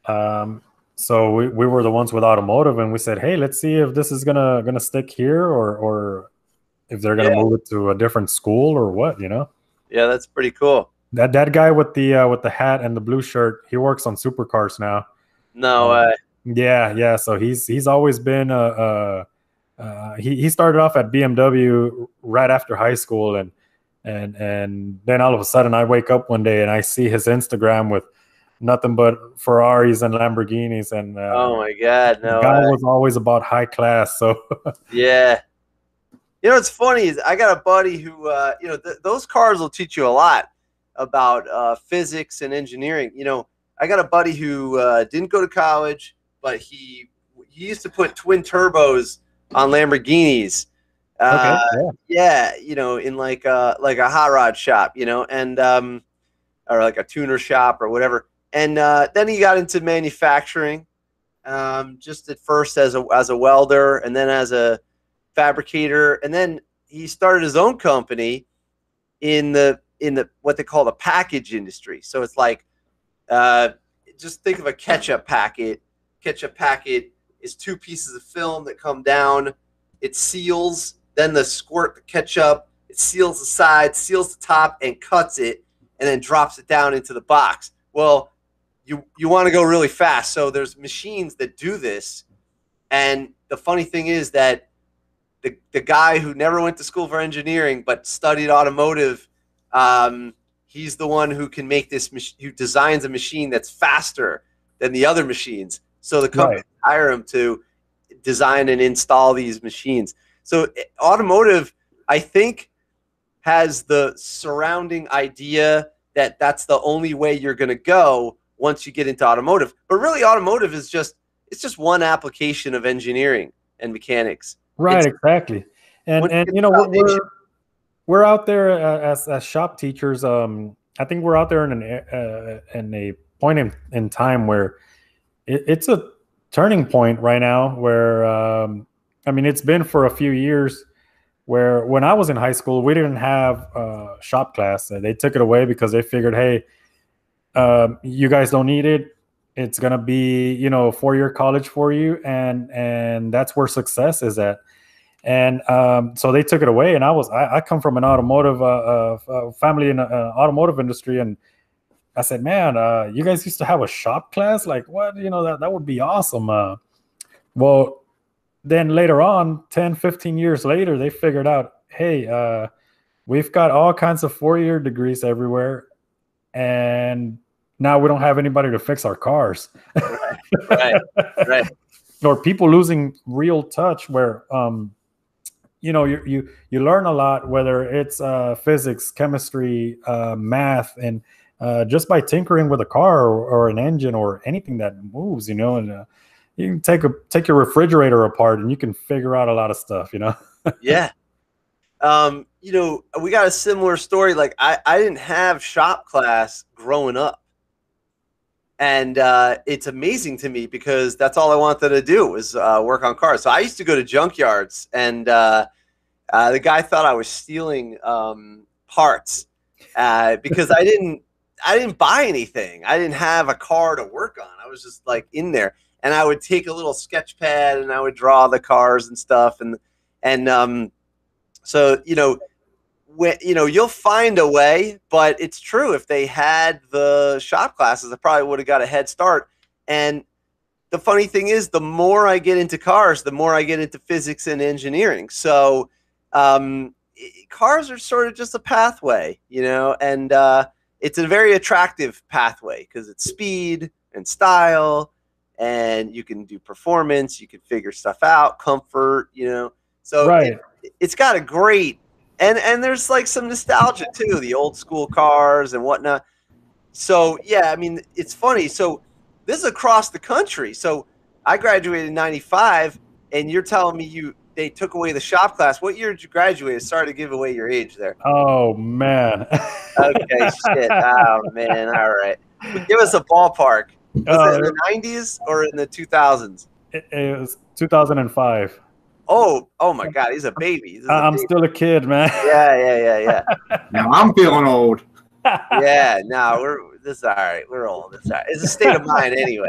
Um, so we, we were the ones with automotive, and we said, hey, let's see if this is gonna gonna stick here or or if they're gonna Yeah. move it to a different school or what. You know, Yeah, that's pretty cool. that that guy with the uh, with the hat and the blue shirt, he works on supercars now. No Um, way. Yeah, yeah. So he's he's always been uh, uh, uh he he started off at BMW right after high school and and and then all of a sudden I wake up one day and I see his Instagram with nothing but Ferraris and Lamborghinis and uh, oh my god, no guy way. was always about high class. So Yeah. You know, what's funny is I got a buddy who, uh, you know, th- those cars will teach you a lot about uh, physics and engineering. You know, I got a buddy who uh, didn't go to college, but he he used to put twin turbos on Lamborghinis. Uh, okay, yeah. yeah, you know, in like a like a hot rod shop, you know, and um, or like a tuner shop or whatever. And uh, then he got into manufacturing, um, just at first as a as a welder, and then as a fabricator, and then he started his own company in the in the what they call the package industry. So it's like, uh, just think of a ketchup packet. Ketchup packet is two pieces of film that come down. It seals, then the squirt the ketchup. It seals the side, seals the top, and cuts it, and then drops it down into the box. Well, you you want to go really fast, so there's machines that do this. And the funny thing is that the the guy who never went to school for engineering but studied automotive, um, he's the one who can make this mach- who designs a machine that's faster than the other machines. So the company Right. hire him to design and install these machines. So eh, automotive, I think, has the surrounding idea that that's the only way you're going to go once you get into automotive. But really, automotive is just it's just one application of engineering and mechanics. right, it's- exactly. And you and you know we're, we're out there uh, as as shop teachers. Um, I think we're out there in an uh, in a point in, in time where it, it's a turning point right now. Where um, I mean, it's been for a few years. Where when I was in high school, we didn't have uh, shop class. They took it away because they figured, hey, um, you guys don't need it. It's gonna be you know four year college for you, and and that's where success is at and um, so they took it away. And I was I, I come from an automotive uh, uh, uh, family in uh, automotive industry, and I said, man, uh, you guys used to have a shop class, like what? You know that that would be awesome. Uh, well, then later on, 10, 15 years later, they figured out, hey, uh, we've got all kinds of four year degrees everywhere, and now we don't have anybody to fix our cars. Right, right. or people losing real touch where um you know you you you learn a lot whether it's uh physics chemistry uh math and uh just by tinkering with a car or, or an engine or anything that moves you know and uh, you can take a take your refrigerator apart and you can figure out a lot of stuff you know yeah. Um, you know, we got a similar story. Like I, I didn't have shop class growing up. And uh, it's amazing to me because that's all I wanted to do was uh, work on cars. So I used to go to junkyards, and uh, uh, the guy thought I was stealing um, parts uh, because I didn't, I didn't buy anything. I didn't have a car to work on. I was just like in there, and I would take a little sketch pad and I would draw the cars and stuff, and and um, so you know, when you know you'll find a way. But it's true if they had the shop classes, I probably would have got a head start. And the funny thing is, the more I get into cars, the more I get into physics and engineering. So um, cars are sort of just a pathway, you know, and uh, it's a very attractive pathway because it's speed and style, and you can do performance, you can figure stuff out, comfort, you know. So right it, it's got a great and and there's like some nostalgia too, the old school cars and whatnot. So yeah, I mean it's funny. So this is across the country. So I graduated in '95, and you're telling me you they took away the shop class. What year did you graduate? Sorry to give away your age there. oh man Okay, shit. Oh man, all right. But give us a ballpark. Was Uh, it in the '90s or in the 2000s? it, it was 2005 Oh, oh my God, he's a baby. This is a I- i'm baby. still a kid man Yeah, yeah, yeah, yeah. Now I'm feeling old. yeah, no, we're this is all right. We're old. It's all right. It's a state of mind anyway.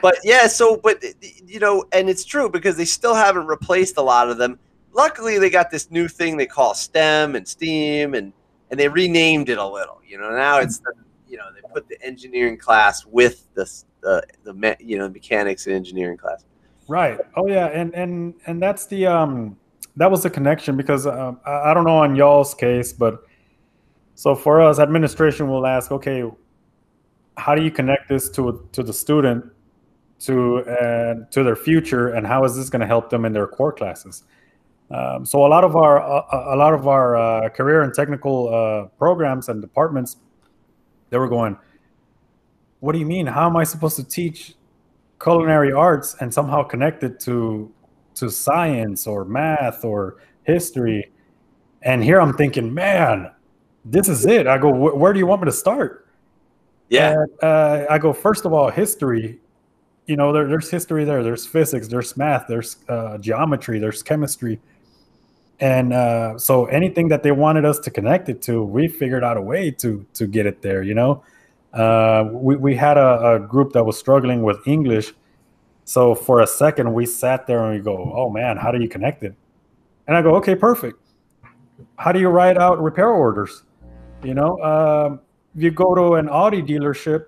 But yeah, so but you know, and it's true because they still haven't replaced a lot of them. luckily they got this new thing they call STEM and STEAM, and and they renamed it a little. You know, now it's the you know they put the engineering class with the the the you know mechanics and engineering class. Right. Oh yeah, and and and that's the um that was the connection because um, I, I don't know on y'all's case, but so for us, administration will ask, okay, how do you connect this to to the student to uh, to their future, and how is this going to help them in their core classes? Um, so a lot of our uh, a lot of our uh, career and technical uh, programs and departments, they were going. What do you mean? How am I supposed to teach culinary arts and somehow connect it to to science or math or history? And here I'm thinking, man, this is it. I go, where do you want me to start? Yeah. And, uh, I go, first of all, history. You know, there, there's history there. There's physics. There's math. There's uh, geometry. There's chemistry. And uh, so anything that they wanted us to connect it to, we figured out a way to to get it there. You know, uh, we we had a, a group that was struggling with English. So for a second, we sat there and we go, "Oh man, how do you connect it?" And I go, "Okay, perfect. How do you write out repair orders?" You know, um, if you go to an Audi dealership,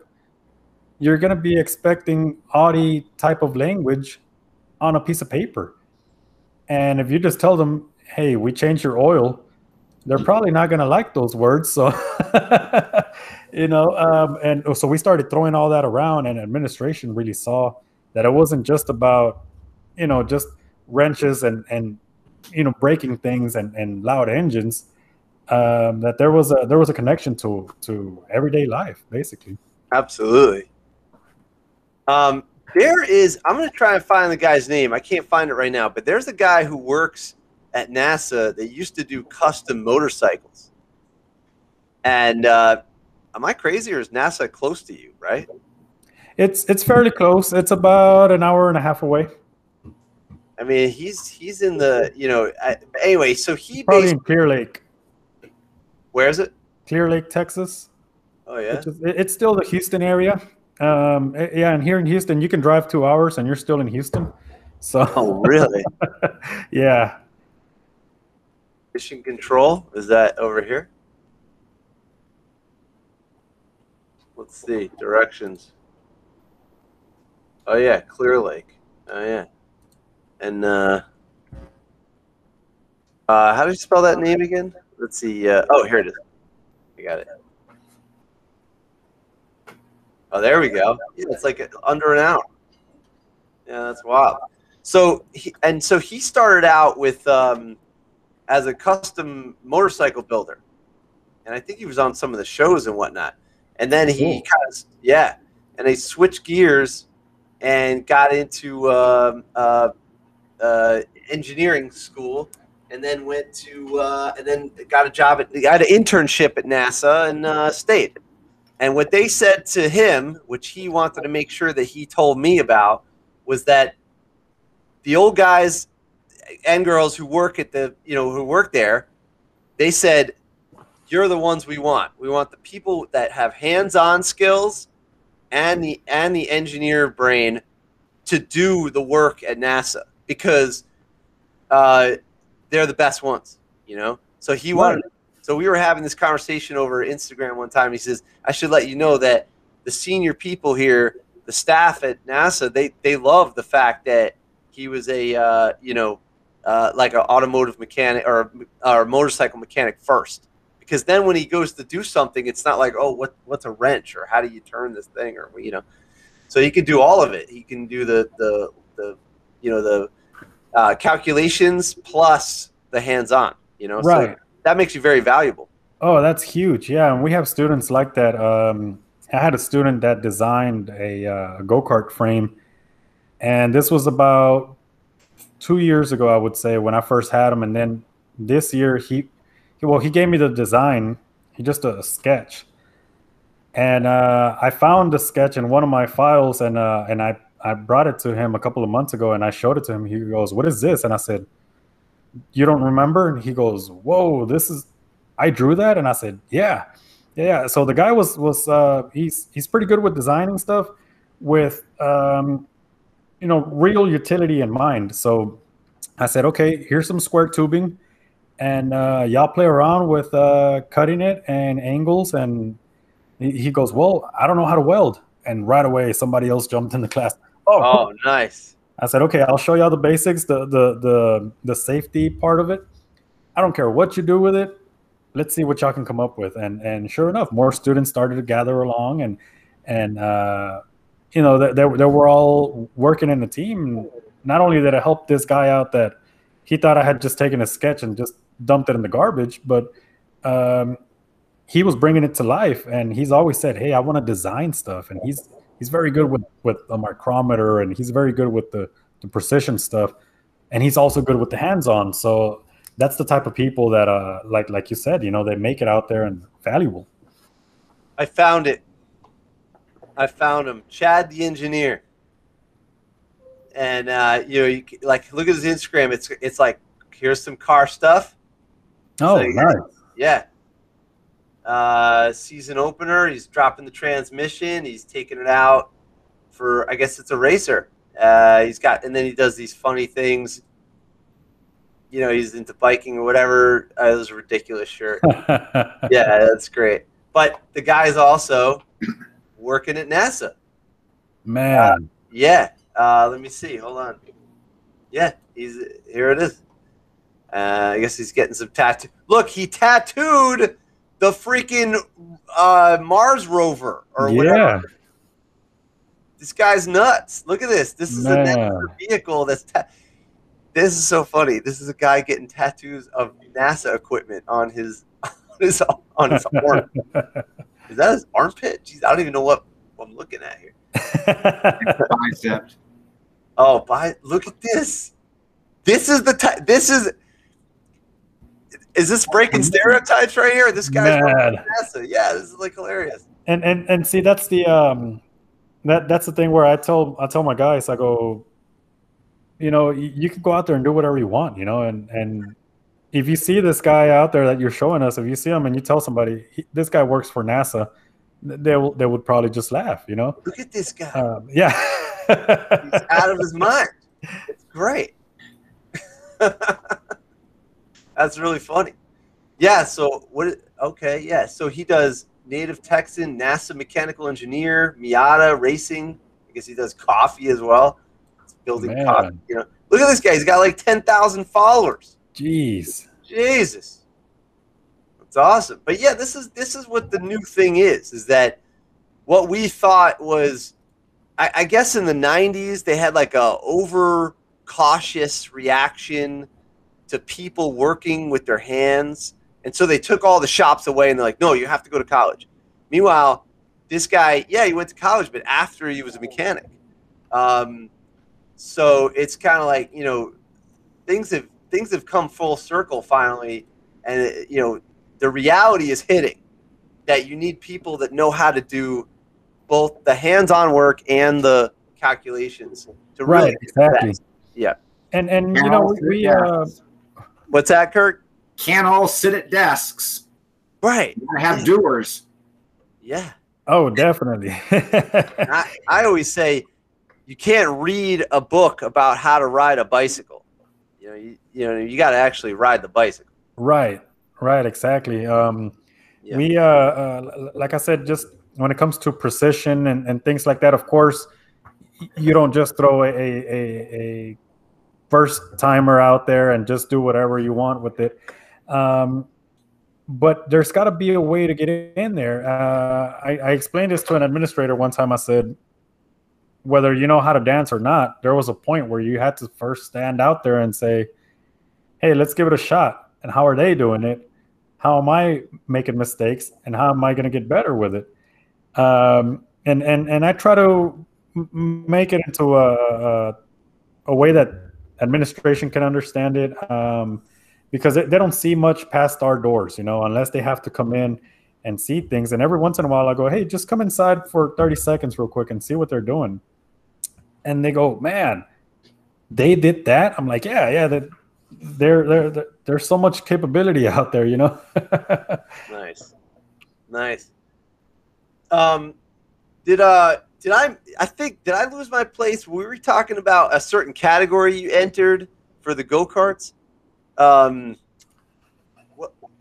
you're going to be expecting Audi type of language on a piece of paper. And if you just tell them, hey, we changed your oil, they're probably not going to like those words. So, you know, um, and so we started throwing all that around, and administration really saw that it wasn't just about, you know, just wrenches and, and, you know, breaking things and, and loud engines um, that there was a there was a connection to to everyday life, basically. Absolutely. Um, there is. I'm going to try and find the guy's name. I can't find it right now, but there's a guy who works at NASA that used to do custom motorcycles. And uh, am I crazy, or is NASA close to you? Right? It's it's fairly close. It's about an hour and a half away. I mean, he's he's in the you know. I, anyway, so he probably in Clear Lake. Where is it? Clear Lake, Texas. Oh yeah. Is, it's still the Houston area. Um, yeah, and here in Houston, you can drive two hours and you're still in Houston. So. Oh really? yeah. Mission control is that over here? Let's see directions. Oh yeah, Clear Lake. Oh yeah, and uh, uh, how do you spell that name again? Let's see. Uh, oh, here it is. I got it. Oh, there we go. Yeah, it's like under an hour. Yeah, that's wild. So, he, and so he started out with um, as a custom motorcycle builder, and I think he was on some of the shows and whatnot. And then he Cool. kind of yeah, and he switched gears and got into um, uh, uh, engineering school and then went to uh, and then got a job at got an internship at NASA and uh, stayed. And what they said to him, which he wanted to make sure that he told me about, was that the old guys and girls who work at the you know who work there, they said, "You're the ones we want. We want the people that have hands-on skills and the and the engineer brain to do the work at NASA because." Uh, they're the best ones, you know. So he wanted. So we were having this conversation over Instagram one time. He says, "I should let you know that the senior people here, the staff at NASA, they they love the fact that he was a uh, you know uh, like an automotive mechanic or or motorcycle mechanic first, because then when he goes to do something, it's not like oh what what's a wrench or how do you turn this thing or you know. So he can do all of it. He can do the the the you know the uh, calculations plus the hands-on. You know, Right. So that makes you very valuable. Oh, that's huge. Yeah, and we have students like that. Um, I had a student that designed a uh, go kart frame, and this was about two years ago, I would say, when I first had him. And then this year, he, he well, he gave me the design. He just a sketch, and uh, I found the sketch in one of my files, and uh, and I I brought it to him a couple of months ago, and I showed it to him. He goes, "What is this?" And I said, "You don't remember?" And he goes, "Whoa, this is." I drew that, and I said, "Yeah, yeah." yeah." So the guy was was uh, he's he's pretty good with designing stuff with um, you know real utility in mind. So I said, okay, here's some square tubing, and uh, y'all play around with uh, cutting it and angles. And he goes, well, I don't know how to weld. And right away, somebody else jumped in the class. Oh, Oh, nice. I said, okay, I'll show y'all the basics, the the the the safety part of it. I don't care what you do with it. Let's see what y'all can come up with. And and sure enough, more students started to gather along, and and uh, you know they, they, they were all working in the team. Not only did it help this guy out that he thought I had just taken a sketch and just dumped it in the garbage, but um, he was bringing it to life. And he's always said, "Hey, I want to design stuff," and he's he's very good with with a micrometer and he's very good with the, the precision stuff and he's also good with the hands-on so that's the type of people that uh like like you said you know they make it out there and valuable I found it. I found him, Chad the engineer. And uh, you know, you, like look at his Instagram. It's it's like here's some car stuff. Oh So, nice Yeah. Uh, season opener. He's dropping the transmission. He's taking it out for I guess it's a racer. Uh, he's got and then he does these funny things. You know, he's into biking or whatever. Uh, it was a ridiculous shirt. yeah, that's great. But the guy's also working at NASA. man Yeah. Uh, let me see. Hold on. Yeah, he's here. It is. Uh, I guess he's getting some tattoo. Look, he tattooed the freaking uh, Mars rover or whatever. yeah This guy's nuts. Look at this. This is a Man. NASA vehicle that's. Ta- this is so funny. This is a guy getting tattoos of NASA equipment on his on his on his arm. Is that his armpit? Jeez, I don't even know what I'm looking at here. Bicep. Oh, by look at this. This is the type. This is. Is this breaking stereotypes right here? This guy's. NASA. Yeah, this is like hilarious. and and and see that's the um that that's the thing where i tell i tell my guys i go you know you, you can go out there and do whatever you want you know and and if you see this guy out there that you're showing us if you see him and you tell somebody he, this guy works for nasa they will they would probably just laugh you know Look at this guy. um, yeah He's out of his mind. It's great. That's really funny. Yeah. So what? Okay. Yeah. So he does native Texan, NASA mechanical engineer, Miata racing. I guess he does coffee as well. He's building Man. coffee. You know, look at this guy. He's got like ten thousand followers. jeez Jesus. That's awesome. But yeah, this is this is what the new thing is, is that what we thought was I, I guess in the nineties they had like a over cautious reaction to people working with their hands. And so they took all the shops away and they're like, no, you have to go to college. Meanwhile, this guy, yeah, he went to college, but after he was a mechanic. Um, so it's kind of like, you know, things have things have come full circle finally, and uh, you know the reality is hitting that you need people that know how to do both the hands-on work and the calculations to really right exactly Yeah. and and you know we uh desks. What's that, Kurt? can't all sit at desks. Right. You gotta have doers. Yeah. oh definitely I, I always say you can't read a book about how to ride a bicycle. You know, you, you know, you got to actually ride the bicycle. Right, right, exactly. Um, Yeah. We, uh, uh, like I said, just when it comes to precision and, and things like that, of course, you don't just throw a, a, a, a first timer out there and just do whatever you want with it. Um, but there's got to be a way to get in there. Uh, I, I explained this to an administrator one time. I said, whether you know how to dance or not, there was a point where you had to first stand out there and say, hey, let's give it a shot. And how are they doing it? How am I making mistakes? And how am I going to get better with it? Um, and and and I try to make it into a, a a way that administration can understand it, um, because they, they don't see much past our doors, you know, unless they have to come in and see things. And every once in a while, I go, "Hey, just come inside for thirty seconds, real quick, and see what they're doing." And they go, "Man, they did that." I'm like, "Yeah, yeah, that." There, there, there's so much capability out there, you know. Nice, nice. Um, did uh, did I? I think did I lose my place? We were talking about a certain category you entered for the go karts. Um,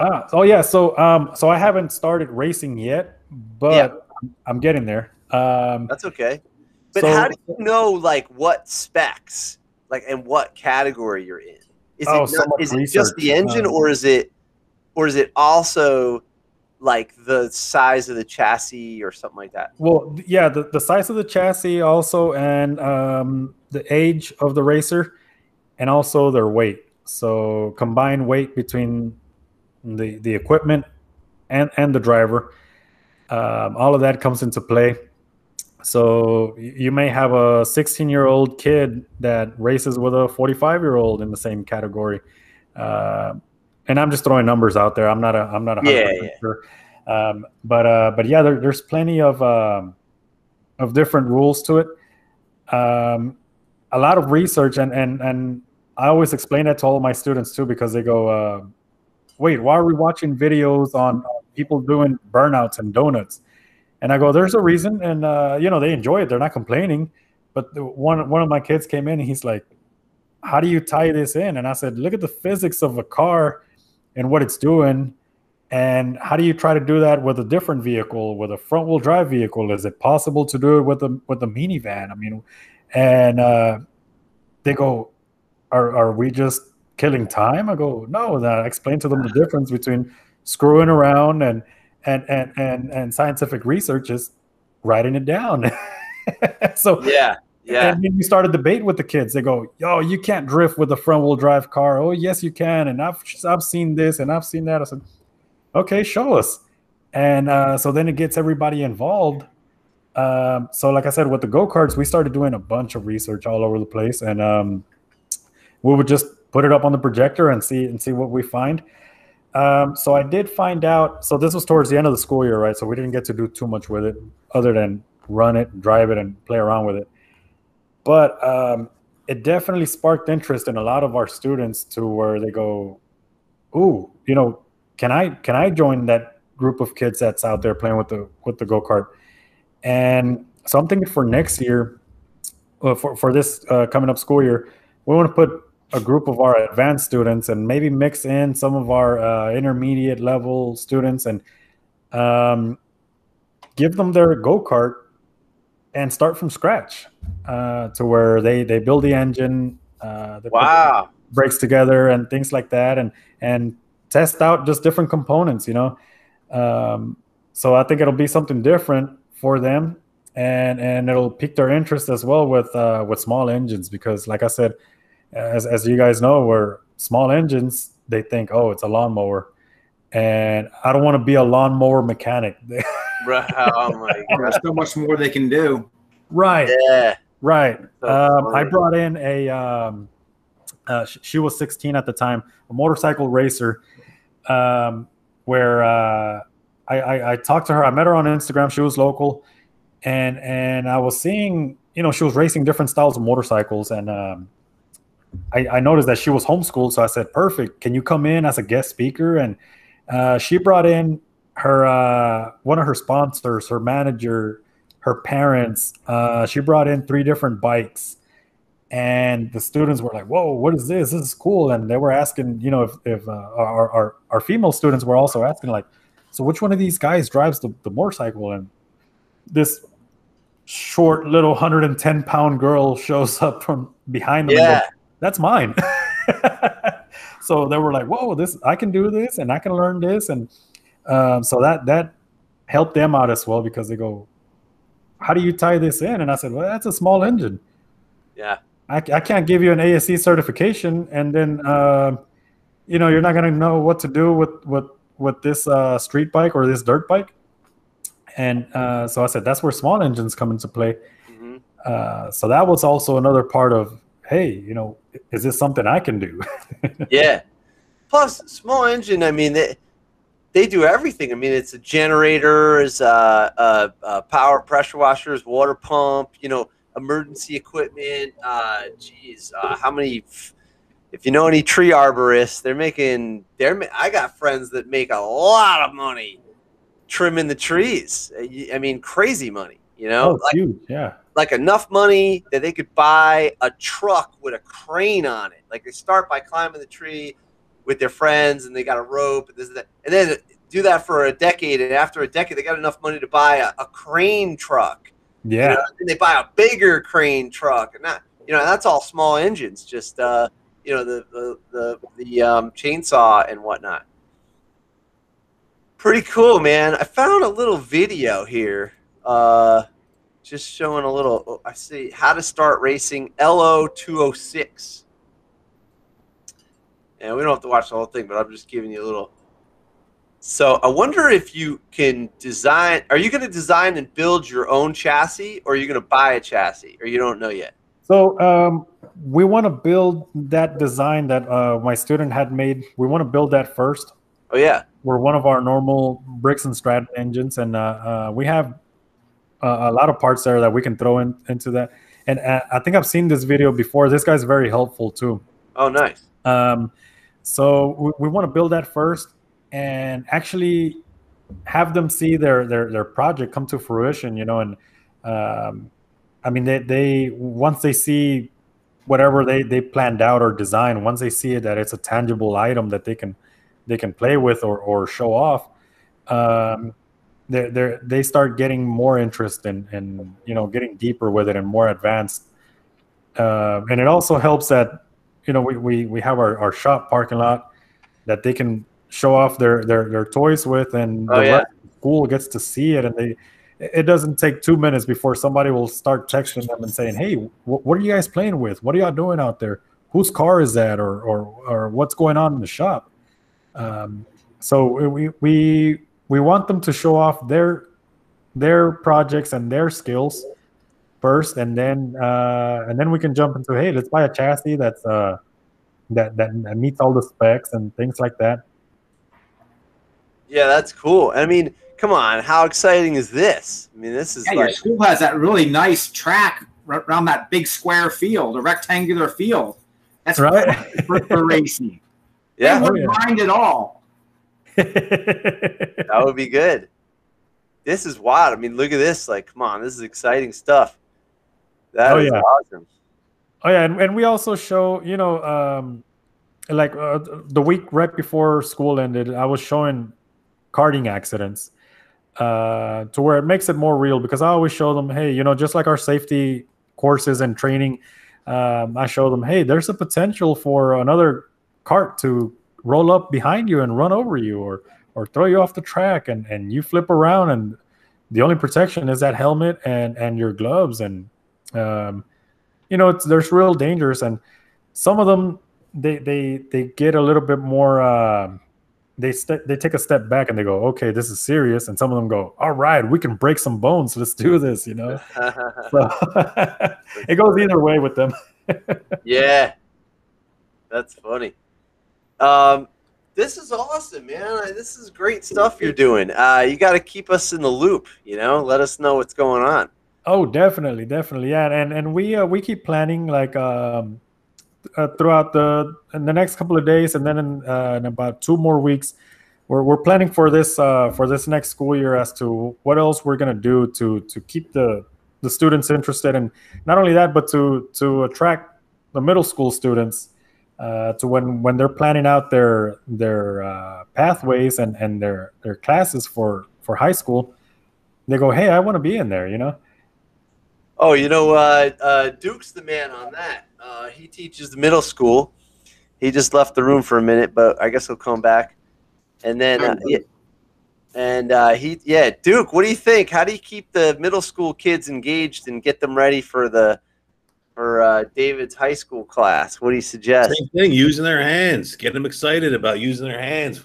Ah, oh yeah. So um, so I haven't started racing yet, but Yeah. I'm getting there. Um, that's okay. But So- how do you know like what specs, like and what category you're in? Is Oh, it not- much is it just the engine, Um, or is it, or is it also like the size of the chassis or something like that? Well, yeah, the, the size of the chassis also, and um, the age of the racer, and also their weight. So combined weight between the the equipment and and the driver, um, all of that comes into play. So you may have a 16 year old kid that races with a 45 year old in the same category. Uh, and I'm just throwing numbers out there. I'm not a I'm not a Yeah, 100% yeah. sure. Um, but uh, but yeah, there, there's plenty of um, of different rules to it. Um, a lot of research, and and and I always explain that to all of my students too, because they go, uh, "Wait, why are we watching videos on people doing burnouts and donuts?" And I go, "There's a reason, and uh, you know they enjoy it. They're not complaining." But the, one one of my kids came in, and he's like, "How do you tie this in?" And I said, "Look at the physics of a car and what it's doing." And how do you try to do that with a different vehicle, with a front wheel drive vehicle? Is it possible to do it with a with a minivan? I mean, and uh, they go, are are we just killing time? I go, no. And I explain to them the difference between screwing around and and and and, and scientific research is writing it down. so Yeah, yeah, and then we start a debate with the kids. They go, "Yo, you can't drift with a front wheel drive car." Oh, yes, you can. And I've I've seen this and I've seen that. I said, "Okay, show us." And uh, so then it gets everybody involved. Um, so, like I said, with the go karts, we started doing a bunch of research all over the place, and um, we would just put it up on the projector and see and see what we find. Um, so I did find out. So this was towards the end of the school year, right? So we didn't get to do too much with it, other than run it, drive it, and play around with it but um, it definitely sparked interest in a lot of our students to where they go, "Ooh, you know, can I can I join that group of kids that's out there playing with the with the go kart?" And so I'm thinking for next year, uh, for for this uh, coming up school year, we want to put a group of our advanced students and maybe mix in some of our uh, intermediate level students and um, give them their go kart and start from scratch uh, to where they they build the engine, uh, put wow, the brakes together and things like that, and and test out just different components. You know, um, so I think it'll be something different for them, and and it'll pique their interest as well with uh, with small engines because, like I said, as as you guys know, where small engines they think, oh, it's a lawnmower. And I don't want to be a lawnmower mechanic. Bro, oh my god, There's so much more they can do. right. yeah, Right. So Um, I brought in a. Um, uh, sh- she was 16 at the time, a motorcycle racer. Um, where uh, I, I I talked to her. I met her on Instagram. She was local, and and I was seeing, you know, she was racing different styles of motorcycles, and um, I, I noticed that she was homeschooled. So I said, "Perfect. Can you come in as a guest speaker?" And uh, she brought in her uh, one of her sponsors, her manager, her parents. Uh, she brought in three different bikes, and the students were like, "Whoa, what is this? This is cool!" And they were asking, you know, if, if uh, our, our our female students were also asking, like, "So which one of these guys drives the, the motorcycle?" And this short little 110 pound girl shows up from behind them. and yeah. goes, That's mine. so they were like, "Whoa, this I can do this, and I can learn this," and um, so that that helped them out as well because they go, "How do you tie this in?" And I said, "Well, that's a small engine. Yeah. I, I can't give you an ASE certification, and then uh, you know you're not going to know what to do with with with this uh, street bike or this dirt bike." And uh, so I said, "That's where small engines come into play." hmm Uh, so that was also another part of, hey, you know, is this something I can do? Yeah. Plus, small engine. I mean, they do everything. I mean, it's a generators, uh, uh, uh, power pressure washers, water pump. You know, emergency equipment. Uh, geez, uh, how many? If you know any tree arborists, they're making. They're. I got friends that make a lot of money trimming the trees. I mean, crazy money. You know, oh, it's huge. Yeah. like enough money that they could buy a truck with a crane on it. Like they start by climbing the tree with their friends, and they got a rope, and this and that, and then do that for a decade. And after a decade, they got enough money to buy a, a crane truck. Yeah. You know, and they buy a bigger crane truck, and that you know that's all small engines, just uh, you know the the the, the um, chainsaw and whatnot. Pretty cool, man. I found a little video here, uh, just showing a little. oh, I see how to start racing LO two hundred six. And we don't have to watch the whole thing, but I'm just giving you a little. So I wonder if you can design. Are you going to design and build your own chassis, or are you going to buy a chassis, or you don't know yet? So um, we want to build that design that uh, my student had made. We want to build that first. Oh yeah, We're one of our normal Briggs and Stratton engines, and uh, uh, we have uh, a lot of parts there that we can throw in, into that. And uh, I think I've seen this video before. This guy's very helpful too. oh nice. Um, so we, we want to build that first, and actually have them see their their their project come to fruition. You know, and um, I mean they they once they see whatever they they planned out or designed, once they see it that it's a tangible item that they can they can play with or or show off. Um, they they they start getting more interest in in you know getting deeper with it and more advanced. Uh, and it also helps that you know we, we, we have our, our shop parking lot that they can show off their, their, their toys with and Oh, the yeah. rest of the school gets to see it and they it doesn't take two minutes before somebody will start texting them and saying hey wh- what are you guys playing with? What are y'all doing out there? Whose car is that or or, or what's going on in the shop? Um, so we, we we want them to show off their their projects and their skills first, and then uh, and then we can jump into hey, let's buy a chassis that's uh, that that meets all the specs and things like that. Yeah, that's cool. I mean, come on, how exciting is this? I mean, this is Yeah, your school has that really nice track r- around that big square field, a rectangular field. That's Right. for, for racing. yeah, They Oh, wouldn't mind at all. that would be good. This is wild. I mean, look at this. Like, come on, this is exciting stuff. That Oh, is yeah. awesome. Oh yeah, and, and we also show, you know, um, like uh, the week right before school ended, I was showing karting accidents uh, to where it makes it more real because I always show them, hey, you know, just like our safety courses and training, um, I show them, hey, there's a potential for another cart to roll up behind you and run over you, or or throw you off the track, and and you flip around, and the only protection is that helmet and and your gloves, and um, you know, it's there's real dangers, and some of them they they they get a little bit more. Uh, they st- they take a step back and they go, okay, this is serious, and some of them go, all right, we can break some bones. Let's do this, you know. So it goes either way with them. yeah, that's funny. Um, this is awesome, man. This is great stuff you're doing. Uh, you got to keep us in the loop. You know, let us know what's going on. Oh, definitely, definitely, yeah, and and we uh, we keep planning like um, uh, throughout the in the next couple of days, and then in, uh, in about two more weeks, we're we're planning for this uh, for this next school year as to what else we're gonna do to to keep the the students interested, and not only that, but to to attract the middle school students uh, to when when they're planning out their their uh, pathways and and their their classes for for high school, they go, hey, I want to be in there, you know. Oh, you know, uh, uh, Duke's the man on that. Uh, he teaches the middle school. He just left the room for a minute, but I guess he'll come back. And then, uh, yeah, and uh, he, yeah, Duke, what do you think? How do you keep the middle school kids engaged and get them ready for the for uh, David's high school class? What do you suggest? Same thing, using their hands, get them excited about using their hands.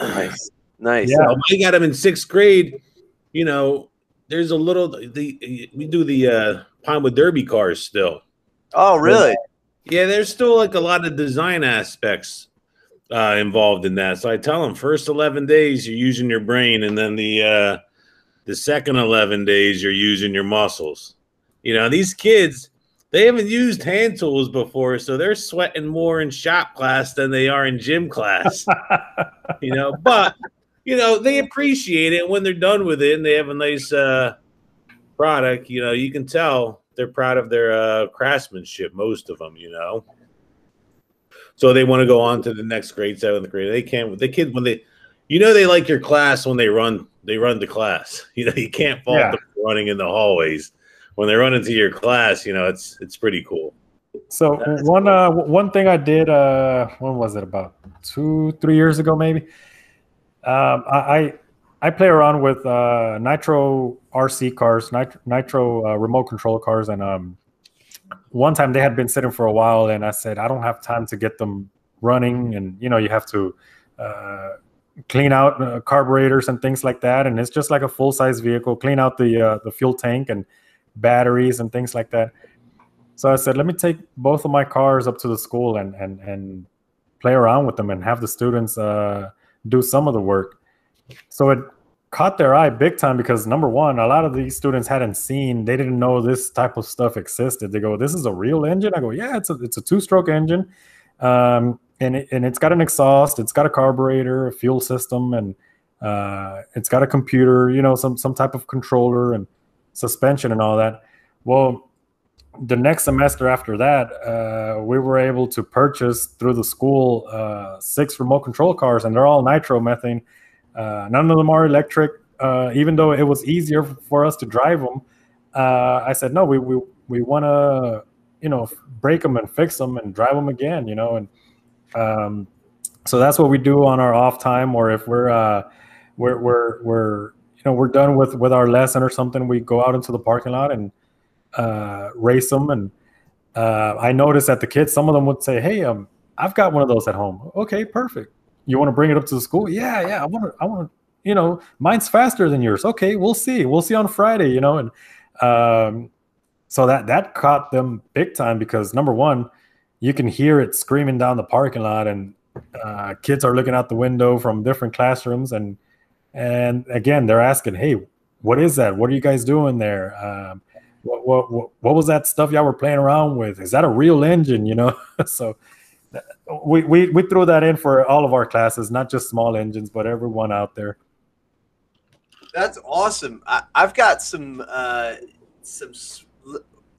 Nice, nice. Yeah. I got them in sixth grade, you know, there's a little the we do the uh Pinewood Derby cars still. Oh, really? Yeah, there's still like a lot of design aspects uh, involved in that. So I tell them first 11 days you're using your brain, and then the uh, the second 11 days you're using your muscles. You know, these kids they haven't used hand tools before, so they're sweating more in shop class than they are in gym class. you know, but you know they appreciate it when they're done with it, and they have a nice uh, product, you know, you can tell they're proud of their uh, craftsmanship. Most of them, you know. So they want to go on to the next grade, seventh grade. They can't. The kid when they, you know, they like your class when they run. They run the class. You know, you can't fault Yeah. them running in the hallways when they run into your class. You know, it's it's pretty cool. So That's one uh, one thing I did uh, when was it about two three years ago maybe um, I, I play around with uh, Nitro RC cars, Nitro, Nitro uh, remote control cars, and um, one time they had been sitting for a while, and I said I don't have time to get them running, and you know you have to uh, clean out uh, carburetors and things like that, and it's just like a full size vehicle. Clean out the uh, the fuel tank and batteries and things like that. So I said, let me take both of my cars up to the school and and and play around with them and have the students uh, do some of the work. So it caught their eye big time because number one, a lot of these students hadn't seen, they didn't know this type of stuff existed. They go, "This is a real engine." I go, "Yeah, it's a it's a two stroke engine, um, and it, and it's got an exhaust, it's got a carburetor, a fuel system, and uh, it's got a computer, you know, some some type of controller and suspension and all that." Well, the next semester after that, uh, we were able to purchase through the school uh, six remote control cars, and they're all nitromethane. Uh, none of them are electric. Uh, even though it was easier for us to drive them, uh, I said no. We we we want to you know break them and fix them and drive them again. You know, and um, so that's what we do on our off time, or if we're uh, we're we're we're you know we're done with with our lesson or something, we go out into the parking lot and uh, race them. And uh, I noticed that the kids, some of them would say, "Hey, um, I've got one of those at home." Okay, perfect. You want to bring it up to the school? Yeah, yeah. I want to. I want to. You know, mine's faster than yours. Okay, we'll see. We'll see on Friday. You know, and um, so that that caught them big time because number one, you can hear it screaming down the parking lot, and uh, kids are looking out the window from different classrooms, and and again, they're asking, "Hey, what is that? What are you guys doing there?" Um, what, what what what was that stuff y'all were playing around with? Is that a real engine? You know, so we, we we threw that in for all of our classes, not just small engines, but everyone out there. That's awesome. I, I've got some uh, some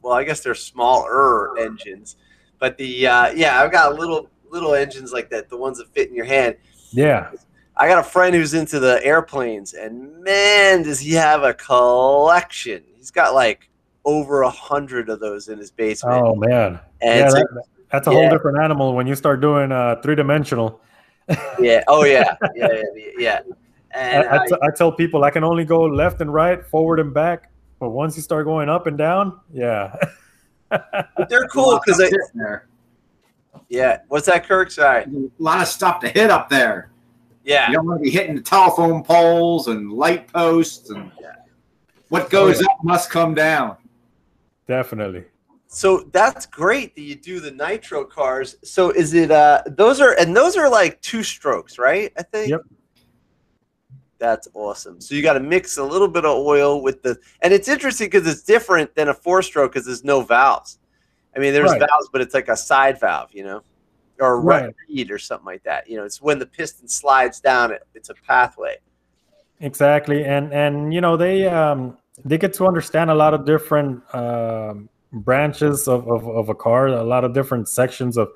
well, I guess they're smaller engines, but the uh, yeah, I've got little little engines like that, the ones that fit in your hand. Yeah, I got a friend who's into the airplanes, and man, does he have a collection! He's got like over a hundred of those in his basement. Oh man, and yeah, it's that, that's a whole different animal when you start doing uh, three dimensional. yeah, oh yeah, yeah, yeah, yeah. And I, I I- t- I tell people I can only go left and right, forward and back, but once you start going up and down, yeah, but they're cool because they. There. yeah. What's that, Kirk? Sorry. a lot of stuff to hit up there. Yeah, You don't want to be hitting the telephone poles and light posts and what goes up must come down. Definitely. So that's great that you do the nitro cars. So is it uh those are and those are like two strokes, right? I think. Yep. That's awesome. So you got to mix a little bit of oil with the and it's interesting because it's different than a four stroke because there's no valves. I mean, there's Right. valves, but it's like a side valve, you know, or a Right. reed or something like that. You know, it's when the piston slides down, it, it's a pathway. Exactly, and and you know they um, they get to understand a lot of different um, branches of, of, of a car, a lot of different sections of,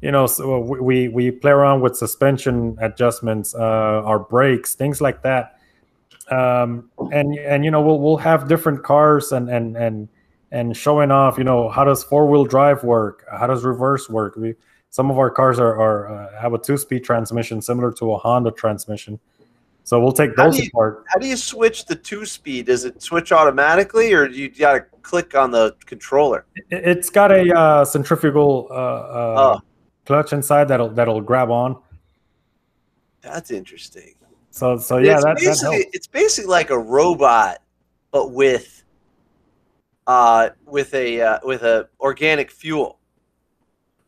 you know, so we we- we play around with suspension adjustments, uh, our brakes, things like that, um, and and you know we'll we'll have different cars and and and and showing off, you know, how does four wheel drive work, how does reverse work. We some of our cars are, are uh, have a two speed transmission similar to a Honda transmission. So we'll take those do you- apart. How do you switch the two speed? Does it switch automatically, or do you got to click on the controller? It- It's got a uh, centrifugal uh, uh, Oh. clutch inside that'll that'll grab on. That's interesting. So so yeah, it's, that, that basically, helps. it's basically like a robot, but with uh with a uh, with a organic fuel.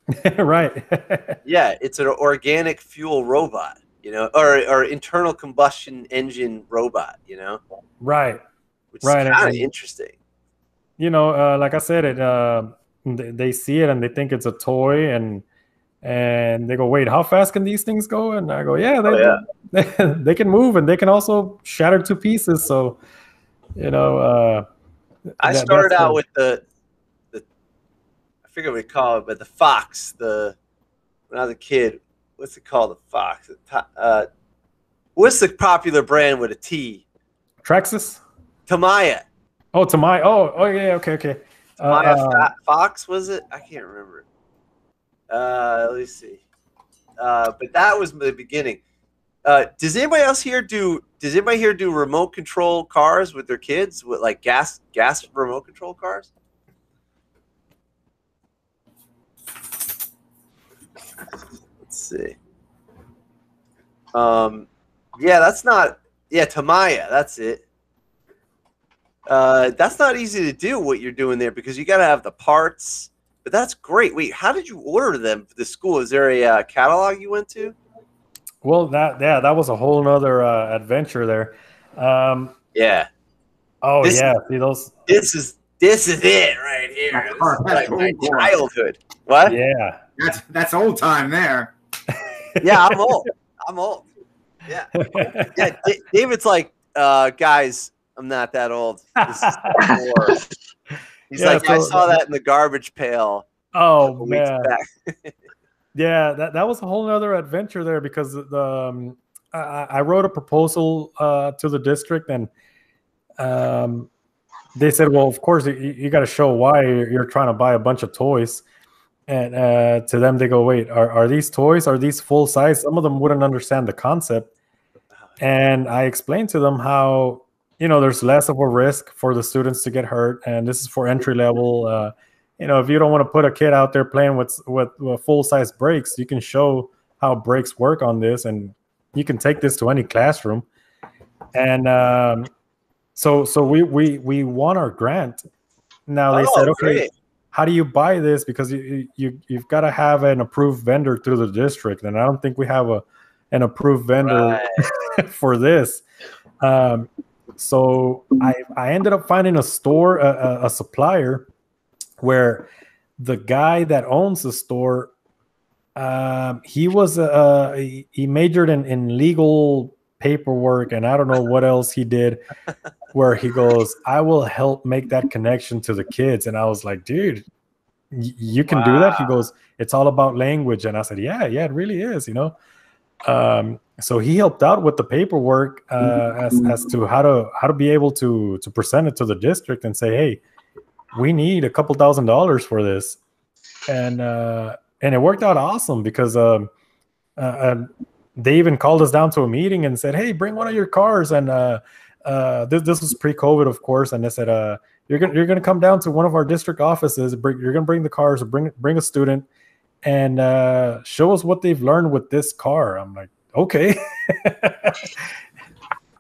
right. Yeah, it's an organic fuel robot, you know, or or internal combustion engine robot, you know, right. which Right, is kind of interesting. You know, uh, like I said, it uh, they, see it and they think it's a toy and and they go, wait, how fast can these things go? And I go, yeah, they Oh, they, they can move and they can also shatter to pieces. So you know, uh, I That- started out the- with the the I forget what we call it, but the Fox. The when I was a kid, what's it called? The Fox. Uh, what's the popular brand with a T? Traxxas. Tamiya. Oh, to my. Oh, oh yeah. Okay, okay. Uh, Tamiya uh, Fox was it? I can't remember. Uh, let me see. Uh, but that was the beginning. Uh, does anybody else here do? Does anybody here do remote control cars with their kids with like gas gas remote control cars? Let's see. Um, yeah, that's not. Yeah, Tamiya, that's it. Uh, that's not easy to do what you're doing there because you got to have the parts. But that's great. Wait, how did you order them for the school? Is there a uh, catalog you went to? well, that yeah, that was a whole other uh, adventure there. Um, Yeah, oh This- yeah, see those. this is this is it right here. This is like my childhood. What? Yeah. That's that's old time there. Yeah, I'm old. I'm old. Yeah, yeah. D- David's like, uh, guys, I'm not that old. This is. He's Yeah, like, I saw that in the garbage pail. oh man. Yeah, that, that was a whole other adventure there because the um, I, I wrote a proposal uh, to the district and um, they said, well, of course you, you got to show why you're you're trying to buy a bunch of toys. And uh, to them, they go, wait, are, are these toys? Are these full size? Some of them wouldn't understand the concept. And I explained to them how, you know, there's less of a risk for the students to get hurt. And this is for entry level. Uh, you know, if you don't want to put a kid out there playing with with, with full size brakes, you can show how brakes work on this, and you can take this to any classroom. And um, so, so we we we won our grant. Now they Oh, said, okay, great. How do you buy this? Because you you you've got to have an approved vendor through the district, and I don't think we have a an approved vendor Right. for this. Um, so I I ended up finding a store, a, a, a supplier, where the guy that owns the store, um, he was uh, he, he majored in in legal paperwork, and I don't know what else he did. Where he goes, I will help make that connection to the kids, and I was like, dude. y- You can do that. He goes, it's all about language, and I said, yeah, yeah, it really is. You know, um, so he helped out with the paperwork uh, as, as to how to how to be able to to present it to the district and say hey we need a couple thousand dollars for this and uh, and it worked out awesome because um, uh, uh, they even called us down to a meeting and said hey bring one of your cars and uh, this, this was pre-covid of course and they said uh, you're gonna you're gonna come down to one of our district offices bring, you're gonna bring the cars bring bring a student and uh, show us what they've learned with this car. I'm like, okay,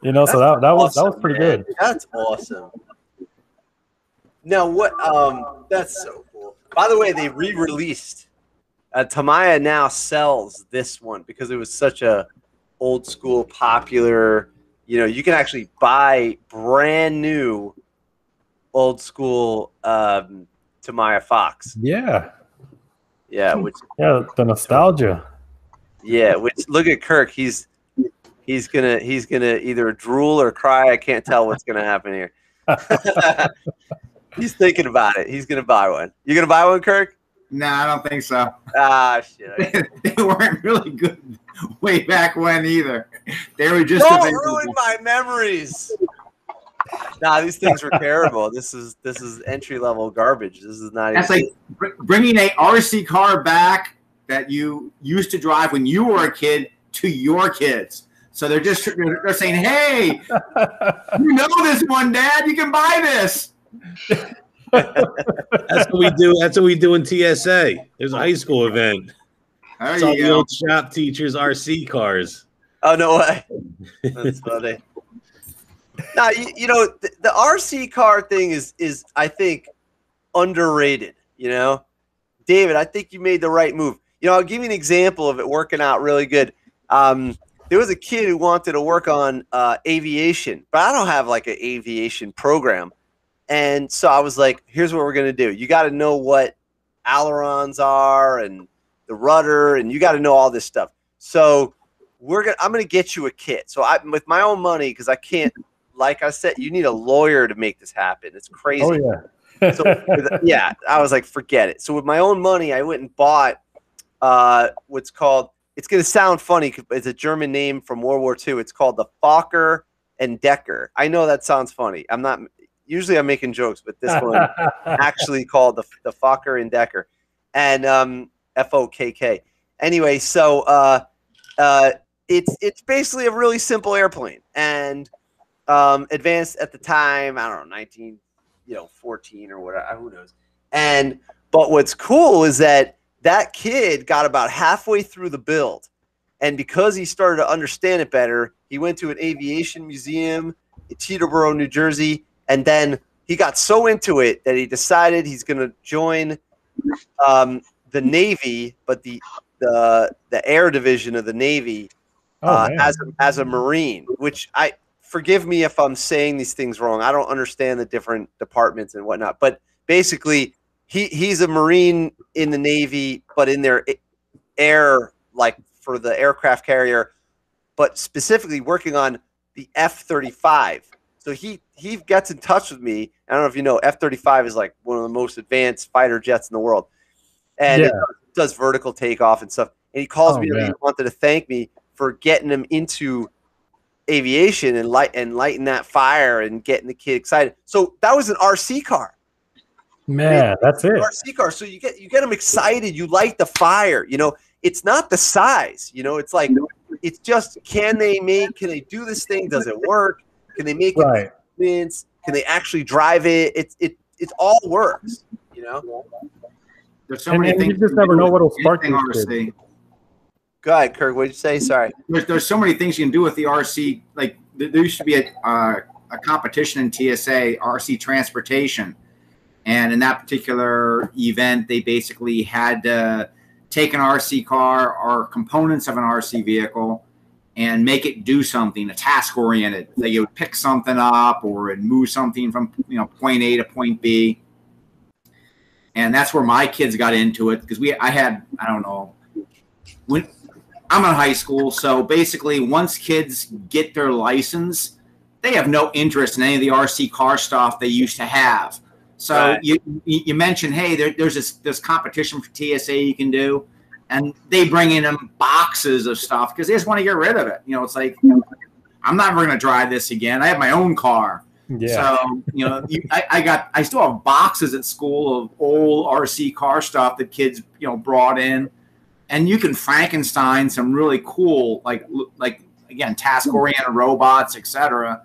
you know, so that, that was that was pretty man. good. That's awesome. Now what? Um, that's so cool. By the way, they re-released. Uh, Tamiya now sells this one because it was such a old school, popular. You know, you can actually buy brand new, old school um, Tamiya Fox. Yeah, Yeah, which yeah, the nostalgia. yeah, which look at Kirk. He's he's gonna he's gonna either drool or cry. I can't tell what's gonna happen here. he's thinking about it. He's gonna buy one. You gonna buy one, Kirk? Nah, I don't think so. Ah, shit. they weren't really good way back when either. They were just Don't available. ruin my memories. Nah, these things were terrible. This is this is entry level garbage. This is not. That's even, like br- bringing a RC car back that you used to drive when you were a kid to your kids. So they're just they're they're saying, "Hey, you know this one, Dad. You can buy this." That's what we do. That's what we do in TSA. There's a high school event. There It's all you the go. old shop teachers' RC cars. Oh no way. That's funny. now you, you know the, the RC car thing is is I think underrated. You know, David, I think you made the right move. You know, I'll give you an example of it working out really good. Um, there was a kid who wanted to work on uh, aviation, but I don't have like an aviation program, and so I was like, "Here's what we're gonna do. You got to know what ailerons are and the rudder, and you got to know all this stuff." So we're gonna I'm gonna get you a kit. So I with my own money because I can't like I said, you need a lawyer to make this happen. It's crazy. Oh yeah. So with- yeah, I was like, forget it. So with my own money, I went and bought uh, what's called. It's to sound funny. It's a German name from World War II. It's called the Fokker and Decker. I know that sounds funny. I'm not. Usually, I'm making jokes, but this one actually called the the Fokker and Decker, and um, F O K K. Anyway, so uh, uh, it's it's basically a really simple airplane, and um, advanced at the time. I don't know, nineteen, you know, fourteen or whatever. Who knows? And but what's cool is that that kid got about halfway through the build, and because he started to understand it better, he went to an aviation museum in Teterboro, New Jersey, and then he got so into it that he decided he's going to join um, the Navy, but the the the air division of the Navy Oh, uh, as a, as a Marine. Which I forgive me if I'm saying these things wrong. I don't understand the different departments and whatnot, but basically, he he's a Marine in the Navy, but in their air like for the aircraft carrier, but specifically working on the F-35. So he he gets in touch with me. I don't know if you know, F-35 is like one of the most advanced fighter jets in the world, and Yeah. does vertical takeoff and stuff. And he calls Oh, me and he wanted to thank me for getting him into aviation and light and lighting that fire and getting the kid excited. So that was an RC car. Man, that's it. RC car. So you get you get them excited. You light the fire. You know, it's not the size. You know, it's like it's just can they make? Can they do this thing? Does it work? Can they make it Right. convince? Can they actually drive it? It's it it all works. You know. There's so And- many and you just can never know what'll spark anything these kids. RC. Go ahead, Kirk. What did you say? Sorry. There's, there's so many things you can do with the RC. Like there there used to be a, uh, a competition in TSA RC transportation, and in that particular event, they basically had to take an RC car or components of an RC vehicle and make it do something, a task oriented. Like you would pick something up or it'd move something from you know point A to point B. And that's where my kids got into it because we I had I don't know when I'm in high school, so basically, once kids get their license, they have no interest in any of the RC car stuff they used to have. So Right. you you mentioned, hey, there, there's this this competition for TSA you can do, and they bring in them boxes of stuff because they just want to get rid of it. You know, it's like I'm not ever going to drive this again. I have my own car. Yeah. So you know, you, I, I got I still have boxes at school of old RC car stuff that kids you know brought in, and you can Frankenstein some really cool like like again task hmm. oriented robots, etc.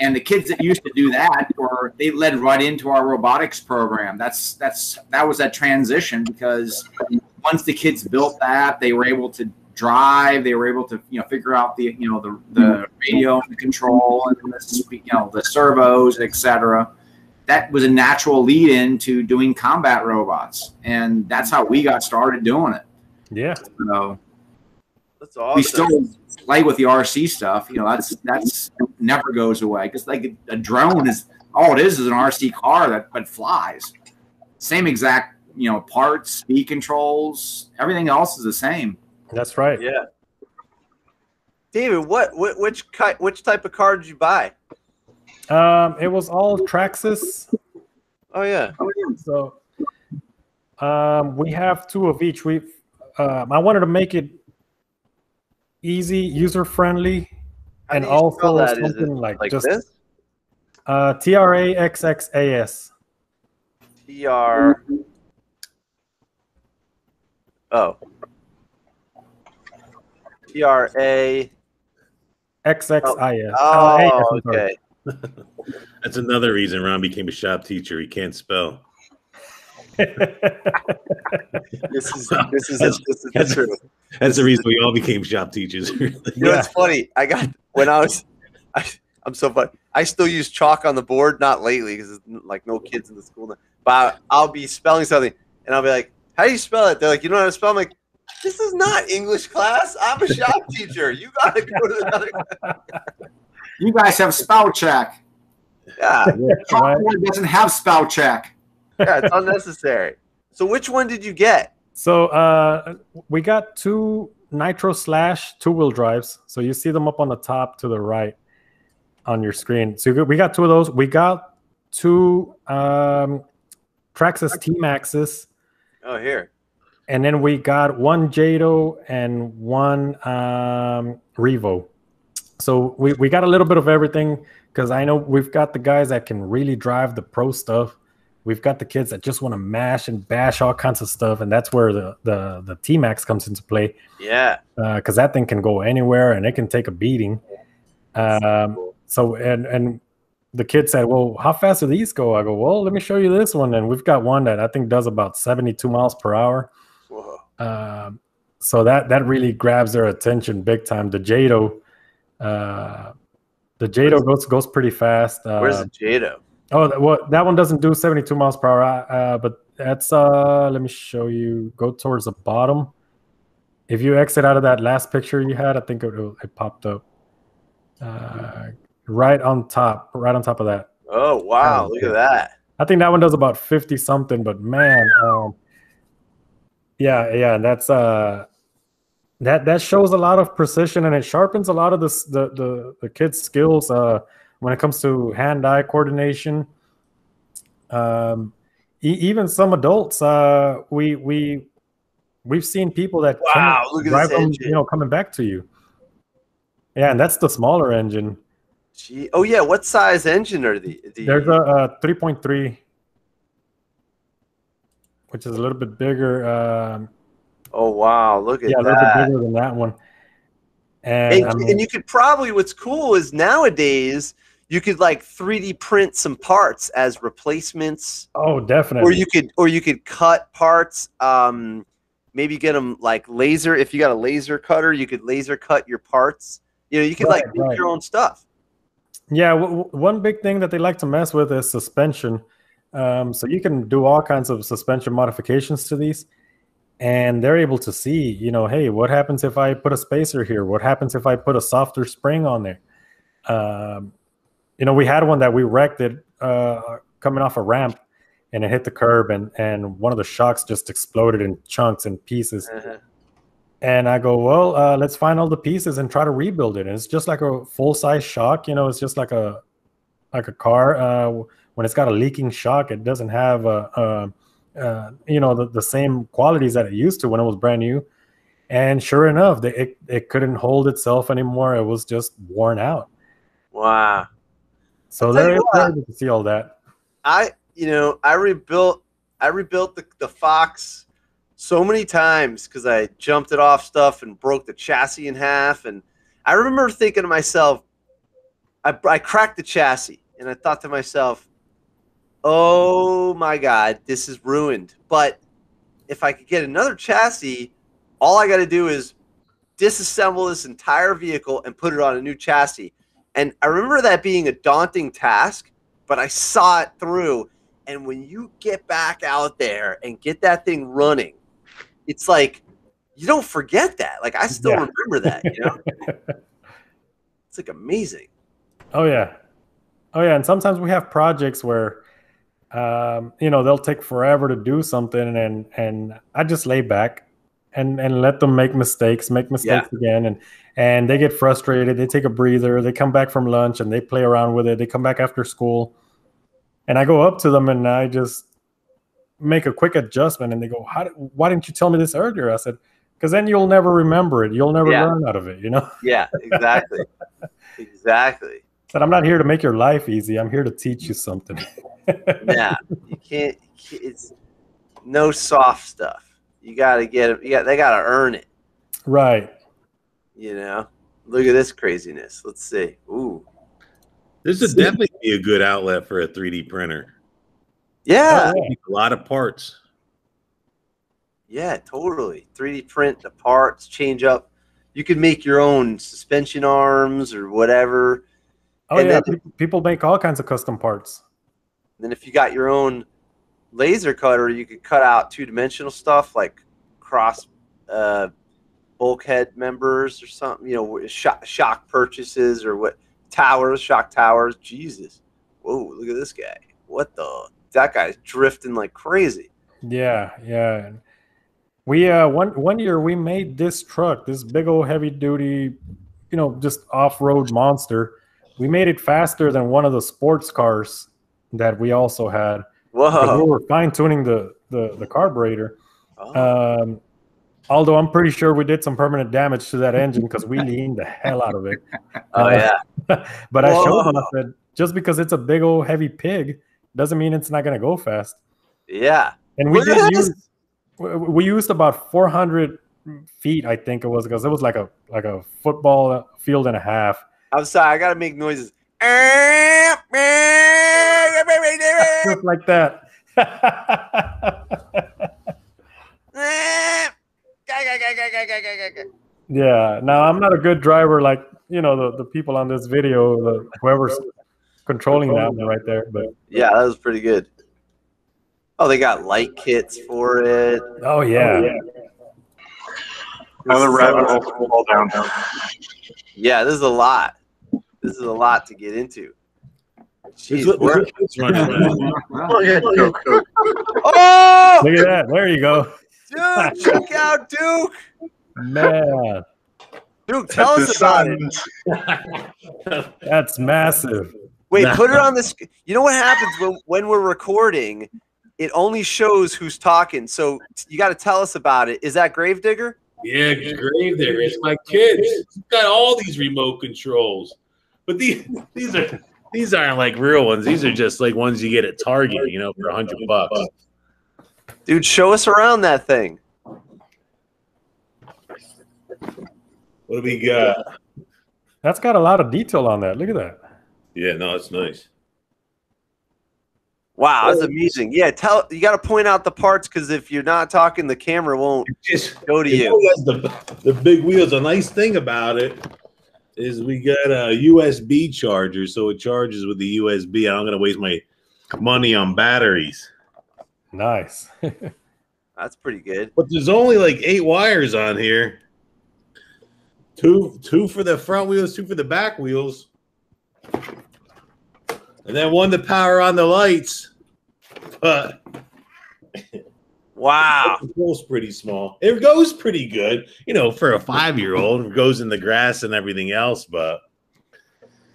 And the kids that used to do that, or they led right into our robotics program. That's that's that was that transition because once the kids built that, they were able to drive. They were able to you know figure out the you know the the mm-hmm. radio control and the you know the servos, etc. That was a natural lead in to doing combat robots, and that's how we got started doing it. yeah. So That's awesome. we still play with the RC stuff. You know, that's that's never goes away because like a drone is all it is is an RC car that but flies. Same exact you know parts, speed controls, everything else is the same. That's right. Yeah. David, what, what which which type of car did you buy? Um, it was all Traxxas. Oh yeah. So um, we have two of each. We um, I wanted to make it easy, user friendly, and do you spell also that? Something like, like just this? uh, T R A X X A S. T R. Oh. T R A. X X I S. Oh, okay. That's another reason Ron became a shop teacher. He can't spell. This is this is this is the truth. That's the reason we all became shop teachers. You know, it's funny. I got when I was, I, I'm so funny. I still use chalk on the board, not lately because like no kids in the school. Now. But I'll be spelling something, and I'll be like, "How do you spell it?" They're like, "You know how to spell?" I'm like, "This is not English class. I'm a shop teacher. You gotta go to another." You guys have spell check. Yeah, Yeah, right. Doesn't have spell check. yeah, it's unnecessary. So which one did you get? So uh, we got two Nitro Slash two wheel drives. So you see them up on the top to the right. on your screen. So we got two of those. We got two um, Traxxas T Maxes, Oh, here. And then we got one Jato and one um, Revo. So we, we got a little bit of everything because I know we've got the guys that can really drive the pro stuff. We've got the kids that just want to mash and bash all kinds of stuff, and that's where the the the T Max comes into play Yeah. because that thing can go anywhere and it can take a beating. Um, so and and the kid said, "Well, how fast do these go?" I go, "Well, let me show you this one." And we've got one that I think does about seventy-two miles per hour. Um, so that that really grabs their attention big time. The Jato, uh, the Jato goes goes pretty fast. Uh, Where's the Jato? Oh, that, well, that one doesn't do 72 miles per hour, uh, but that's uh let me show you. Go towards the bottom. If you exit out of that last picture you had, I think it, it popped up. Uh, right on top, right on top of that. Oh, wow. Oh, Look at that. I think that one does about 50 something, but man, um, yeah, yeah, that's uh that that shows a lot of precision and it sharpens a lot of the the the, the kids' skills uh when it comes to hand-eye coordination. Um e- even some adults uh we we we've seen people that Wow, look at drive this them, you know, coming back to you. Yeah, and that's the smaller engine. Gee. Oh, yeah. What size engine are the? the There's a, a 3.3, which is a little bit bigger. Um, oh, wow. Look at that. yeah, a little bit bigger than that one. And, And, I mean, and you could probably, what's cool is nowadays you could like 3D print some parts as replacements. oh, definitely. or you could or you could cut parts um maybe get them like laser if you got a laser cutter you could laser cut your parts you know you could like Right, make right. your own stuff Yeah, w- w- one big thing that they like to mess with is suspension. Um, so you can do all kinds of suspension modifications to these, and they're able to see, you know, hey, what happens if I put a spacer here? What happens if I put a softer spring on there? Um, you know, we had one that we wrecked it uh, coming off a ramp, and it hit the curb, and and one of the shocks just exploded in chunks and pieces. And I go, well, uh, let's find all the pieces and try to rebuild it. And it's just like a full size shock, you know. It's just like a like a car. Uh, when it's got a leaking shock, it doesn't have a, a, uh, you know, the, the same qualities that it used to when it was brand new. And sure enough, the, it it couldn't hold itself anymore. It was just worn out. wow So tell they're you to see all that. i you know i rebuilt i rebuilt the, the fox so many times because i jumped it off stuff and broke the chassis in half and i remember thinking to myself i, I cracked the chassis and i thought to myself oh my god this is ruined. But if i could get another chassis all i got to do is disassemble this entire vehicle and put it on a new chassis. And i remember that being a daunting task but i saw it through. And when you get back out there and get that thing running it's like you don't forget that. Like i still Yeah. remember that you know? It's like amazing. Oh yeah, oh yeah. And sometimes we have projects where, um, you know, they'll take forever to do something, and and I just lay back and and let them make mistakes, make mistakes again, and and they get frustrated. They take a breather. They come back from lunch and they play around with it. They come back after school, and I go up to them and I just make a quick adjustment, and they go, "How? did- Why didn't you tell me this earlier?" I said, "Because then you'll never remember it. You'll never Yeah. learn out of it. You know." yeah exactly exactly But I'm not here to make your life easy. I'm here to teach you something. Yeah you can't it's no soft stuff you gotta get it you got they gotta earn it right. you know look at this craziness let's see ooh This would definitely be a good outlet for a 3D printer. yeah Oh, yeah. A lot of parts. yeah totally 3d print the parts change up you could make your own suspension arms or whatever Oh And yeah, then- people make all kinds of custom parts. Then if you got your own laser cutter you could cut out two-dimensional stuff like cross uh, bulkhead members or something you know shock, shock purchases or what towers shock towers. Jesus. Whoa look at this guy. What the that guy's drifting like crazy. Yeah, yeah. We uh one one year we made this truck, this big old heavy duty, you know, just off road monster. we made it faster than one of the sports cars that we also had. Whoa. We were fine tuning the, the the carburetor. Oh. Um, although I'm pretty sure we did some permanent damage to that engine because we leaned the hell out of it. oh uh, yeah. But I showed them, I said, just because it's a big old heavy pig doesn't mean it's not going to go fast. Yeah. And we did use, we we used about 400 feet, I think it was, because it was like a like a football field and a half. I'm sorry. I gotta make noises. Just like that. yeah. Now I'm not a good driver like you know the, the people on this video, the whoever's controlling that one right there. But Yeah, that was pretty good. Oh, they got light kits for it. oh yeah, oh, Another rabbit hole to fall down. Yeah, this is a lot. This is a lot to get into. Jeez, Look, look, it's running. Oh, yeah, joke, joke. look at that. There you go, dude, check out Duke. man. Duke, tell That's us his about it. That's massive. Wait, Nah. put it on this. You know what happens when when we're recording? It only shows who's talking. So you got to tell us about it. Is that Gravedigger? Yeah, grave there. It's my kids. It's got all these remote controls, but these these are these aren't like real ones. These are just like ones you get at Target, you know, for a hundred bucks. Dude, show us around that thing. What do we got? That's got a lot of detail on that. Look at that. Yeah, no, it's nice. Wow, that's amazing. Yeah, tell you got to point out the parts because if you're not talking, the camera won't Just go to it you. only the the big wheels. A nice thing about it is we got a USB charger, so it charges with the USB. I'm not gonna waste my money on batteries. Nice. That's pretty good. But there's only like eight wires on here. Two two for the front wheels, two for the back wheels. And then one to power on the lights. But Wow. the control's pretty small. It goes pretty good, you know, for a five year old. It goes in the grass and everything else, but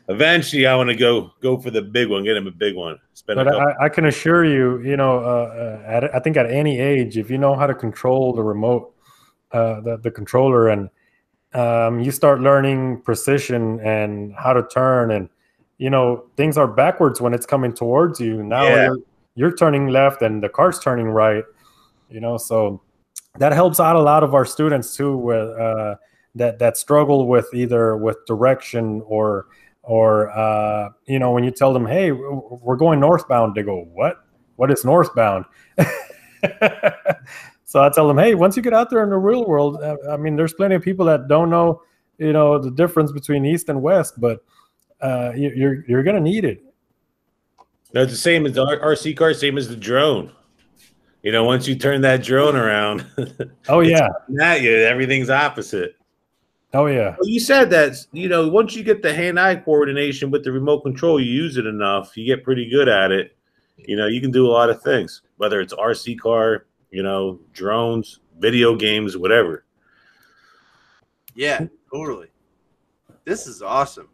eventually I want to go go for the big one, get him a big one. Spend But couple I, I can assure you, you know, uh, uh, at, I think at any age, if you know how to control the remote, uh, the, the controller, and um, you start learning precision and how to turn, and you know things are backwards when it's coming towards you. Now Yeah. you're, you're turning left and the car's turning right. You know, so that helps out a lot of our students too, with uh, that that struggle with either with direction or or uh, you know when you tell them hey we're going northbound they go what? What is northbound? So i tell them hey once you get out there in the real world uh, i mean there's plenty of people that don't know you know the difference between east and west but uh, you, you're you're gonna need it. That's the same as the RC car, same as the drone. You know, once you turn that drone around, oh yeah that you everything's opposite. oh yeah Well, you said that you know once you get the hand-eye coordination with the remote control, you use it enough, you get pretty good at it. You know, you can do a lot of things, whether it's RC car, you know, drones, video games, whatever. Yeah, totally. This is awesome.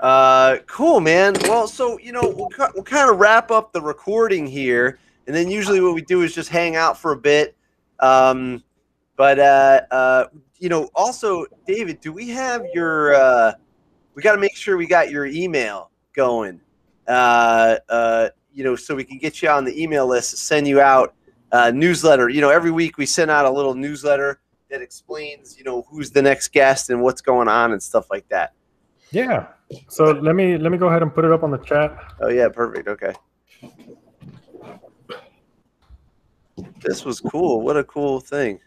Uh, cool, man. Well, so you know, we'll, we'll kind of wrap up the recording here, and then usually what we do is just hang out for a bit. Um, but uh, uh, you know, also, David, do we have your? Uh, we got to make sure we got your email going. Uh, uh, you know, so we can get you on the email list, send you out uh, newsletter. You know, every week we send out a little newsletter that explains, you know, who's the next guest and what's going on and stuff like that. yeah so let me let me go ahead and put it up on the chat Oh yeah, perfect. Okay. This was cool. What a cool thing.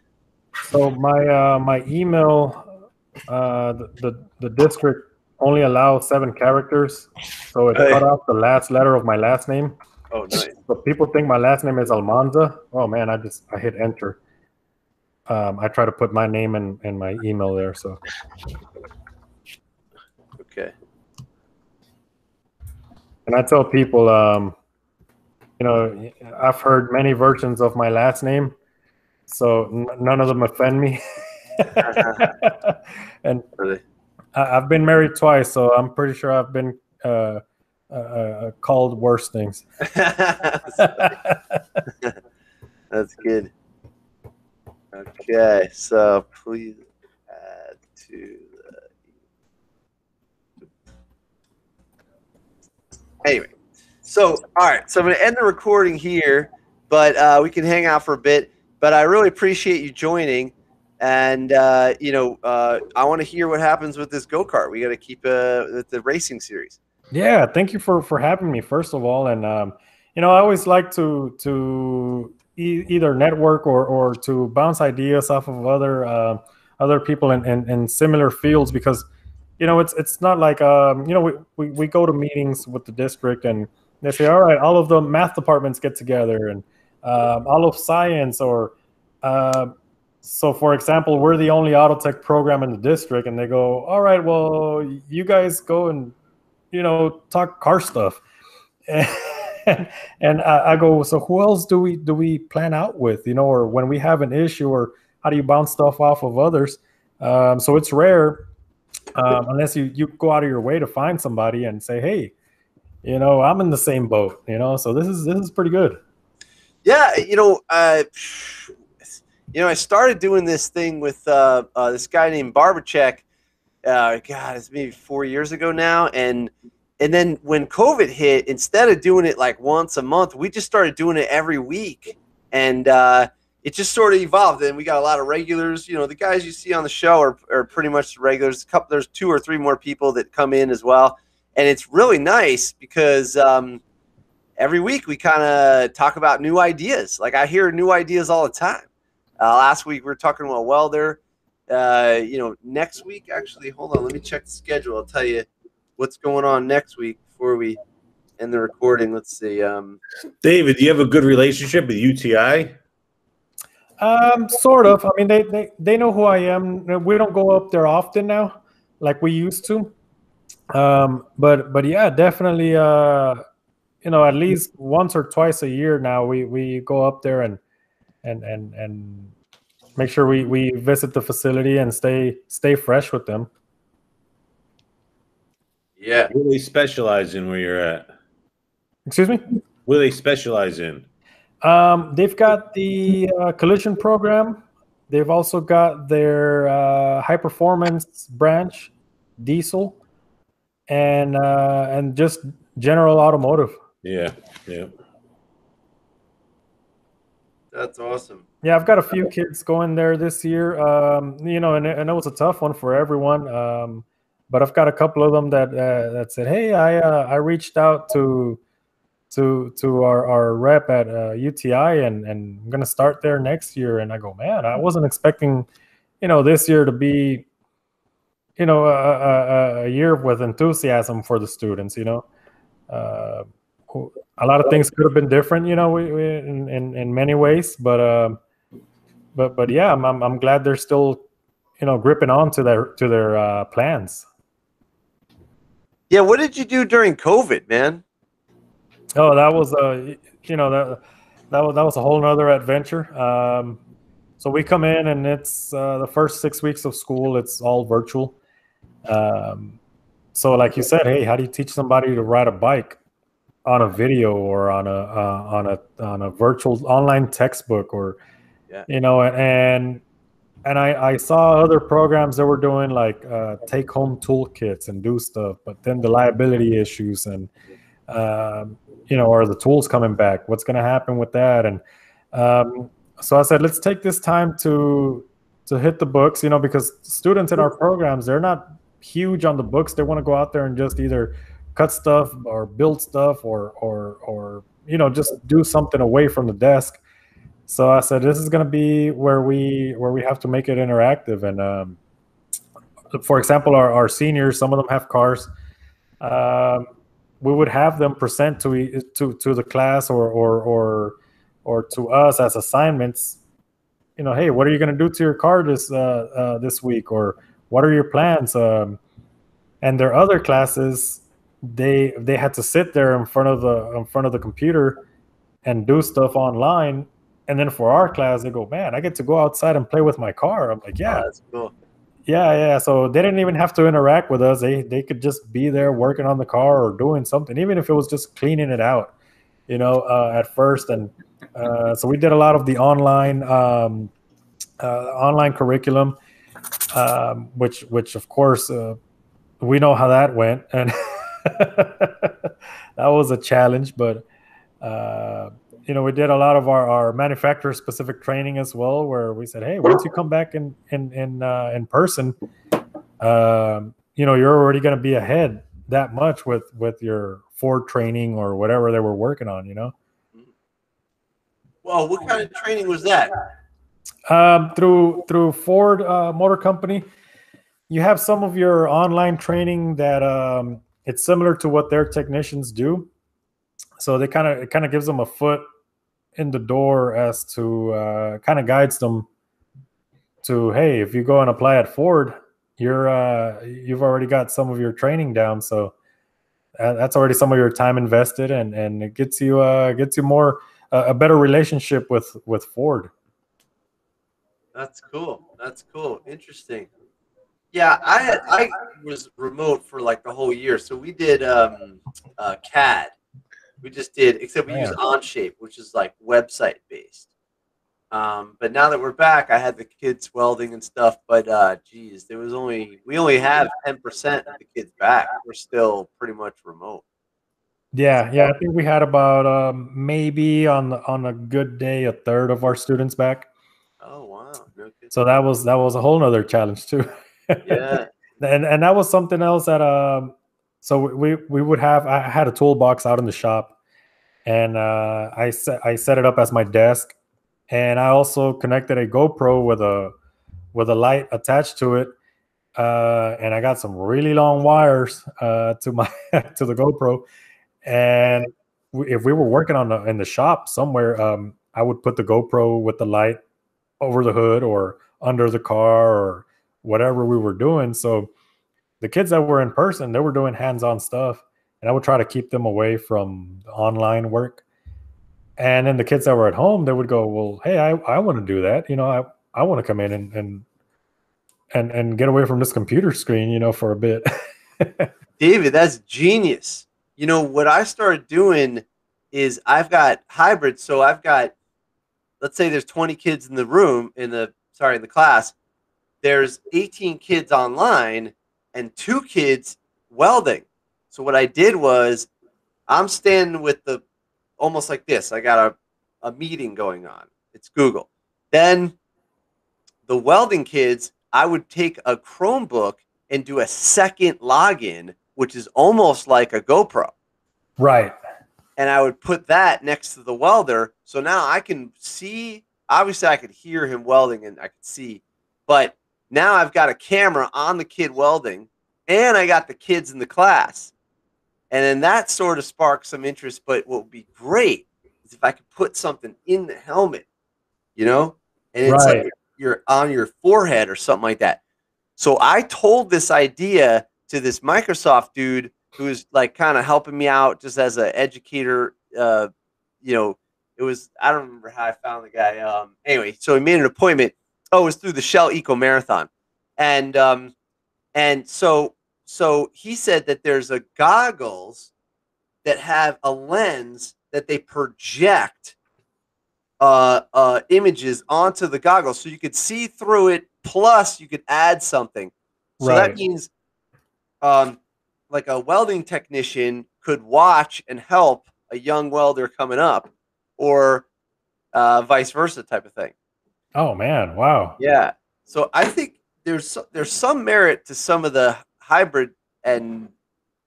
So my uh, my email, uh, the, the the district only allows seven characters, so it Hey. cut off the last letter of my last name. Oh, nice. But people think my last name is Almanza. Oh man, I just I hit enter. Um, I try to put my name and, and my email there. So Okay. and I tell people, um, you know, I've heard many versions of my last name, so n- none of them offend me. and Really? I, have been married twice, so I'm pretty sure I've been uh, uh, uh called worse things. That's good. Okay, so please add to the. Anyway, so all right, so I'm going to end the recording here, but uh, we can hang out for a bit. But I really appreciate you joining, and uh, you know, uh, I want to hear what happens with this go kart. We got to keep uh, the racing series. Yeah, thank you for for having me first of all, and um, you know, I always like to to e- either network or or to bounce ideas off of other uh, other people in, in, in similar fields because you know it's it's not like um, you know we, we, we go to meetings with the district and they say all right all of the math departments get together and um, all of science or uh, so for example we're the only auto tech program in the district and they go all right well you guys go and you know talk car stuff and I, I, go, so who else do we do we plan out with? You know, or when we have an issue, or how do you bounce stuff off of others? Um, so it's rare um, unless you you go out of your way to find somebody and say, hey, you know, I'm in the same boat. You know, so this is this is pretty good. Yeah, you know, uh, you know, I started doing this thing with uh, uh, this guy named Barbacek. Uh, God, it's maybe four years ago now, and and then when COVID hit, instead of doing it like once a month, we just started doing it every week. And uh, it just sort of evolved. And we got a lot of regulars. You know, the guys you see on the show are, are pretty much regulars. A couple, there's two or three more people that come in as well. And it's really nice because um, every week we kind of talk about new ideas. Like I hear new ideas all the time. Uh, last week we were talking about a welder. Uh, you know, next week, actually, hold on, let me check the schedule. I'll tell you what's going on next week before we end the recording. Let's see. Um, David, do you have a good relationship with UTI? Um, sort of. I mean, they, they they know who I am. We don't go up there often now, like we used to. Um, but but yeah, definitely. Uh, you know, at least once or twice a year now, we we go up there and and and and make sure we we visit the facility and stay stay fresh with them. Yeah. What do they specialize in where you're at? Excuse me? What do they specialize in? Um, they've got the uh, collision program. They've also got their uh, high performance branch, diesel, and uh, and just general automotive. Yeah, yeah. That's awesome. Yeah, I've got a few kids going there this year. Um, you know, and, and it was a tough one for everyone. Um, but I've got a couple of them that uh, that said, "Hey, I uh, I reached out to to to our, our rep at uh, UTI and and I'm gonna start there next year." And I go, "Man, I wasn't expecting, you know, this year to be, you know, a, a, a year with enthusiasm for the students. You know, uh, a lot of things could have been different, you know, we, we, in, in in many ways, but." Uh, but but yeah, I'm, I'm, I'm glad they're still, you know, gripping on to their to their uh, plans. Yeah, what did you do during COVID, man? Oh, that was a uh, you know that that was that was a whole nother adventure. Um, so we come in and it's uh, the first six weeks of school. It's all virtual. Um, so, like you said, hey, how do you teach somebody to ride a bike on a video or on a uh, on a on a virtual online textbook or yeah. you know and and I, I saw other programs that were doing like uh, take home toolkits and do stuff, but then the liability issues and um, you know, are the tools coming back? What's going to happen with that? And um, so I said, let's take this time to to hit the books, you know, because students in our programs they're not huge on the books. They want to go out there and just either cut stuff or build stuff or or or you know just do something away from the desk. So I said, this is going to be where we where we have to make it interactive. And um, for example, our, our seniors, some of them have cars. Um, we would have them present to to to the class or or or or to us as assignments. You know, hey, what are you going to do to your car this uh, uh, this week, or what are your plans? Um, and their other classes, they they had to sit there in front of the in front of the computer and do stuff online and then for our class, they go, man, I get to go outside and play with my car. I'm like, yeah, oh, that's cool. Yeah, yeah. So they didn't even have to interact with us. They they could just be there working on the car or doing something, even if it was just cleaning it out, you know, uh, at first. And uh, so we did a lot of the online um, uh, online curriculum, um, which which of course uh, we know how that went, and that was a challenge. But uh, you know, we did a lot of our, our manufacturer specific training as well, where we said, hey, once you come back in in in uh, in person, um, you know, you're already going to be ahead that much with with your Ford training or whatever they were working on. You know. Well, what kind of training was that? Um, through through Ford uh, Motor Company, you have some of your online training that um, it's similar to what their technicians do. So they kind of it kind of gives them a foot in the door as to uh, kind of guides them to hey, if you go and apply at Ford, you're uh, you've already got some of your training down, so uh, that's already some of your time invested, and and it gets you uh, gets you more uh, a better relationship with with Ford. That's cool. That's cool. Interesting. Yeah, I had I was remote for like the whole year, so we did um, uh, CAD. We just did, except we Yeah. use OnShape, which is like website based. Um, but now that we're back, I had the kids welding and stuff. But uh, geez, there was only we only have ten percent of the kids back. We're still pretty much remote. Yeah, yeah. I think we had about um, maybe on the, on a good day a third of our students back. Oh wow, no. So that was that was a whole other challenge too. yeah, and and that was something else that um so we we would have I had a toolbox out in the shop and uh I set I set it up as my desk and I also connected a GoPro with a with a light attached to it uh and I got some really long wires uh to my to the GoPro and if we were working on the in the shop somewhere um I would put the GoPro with the light over the hood or under the car or whatever we were doing. So the kids that were in person, they were doing hands-on stuff, and I would try to keep them away from online work. And then the kids that were at home, they would go, "Well, hey, I, I want to do that. You know, I, I want to come in and and and and get away from this computer screen, you know, for a bit." David, that's genius. You know what I started doing is I've got hybrids, so I've got let's say there's 20 kids in the room in the sorry in the class. There's 18 kids online and two kids welding. So what I did was I'm standing with the almost like this. I got a, a meeting going on. It's Google. Then the welding kids, I would take a Chromebook and do a second login, which is almost like a GoPro. right. And I would put that next to the welder. So now I can see, obviously, I could hear him welding and I could see, but now I've got a camera on the kid welding and I got the kids in the class. And then that sort of sparked some interest. But what would be great is if I could put something in the helmet, you know, and it's Right. like you're on your forehead or something like that. So I told this idea to this Microsoft dude who's like kind of helping me out just as an educator. Uh, you know, it was I don't remember how I found the guy. Um, anyway, so he made an appointment. Oh, it was through the Shell Eco Marathon, and um, and so so he said that there's a goggles that have a lens that they project uh, uh, images onto the goggles, so you could see through it. Plus, you could add something. So Right. that means, um, like a welding technician could watch and help a young welder coming up, or uh, vice versa type of thing. Oh man, wow. Yeah. So I think there's there's some merit to some of the hybrid and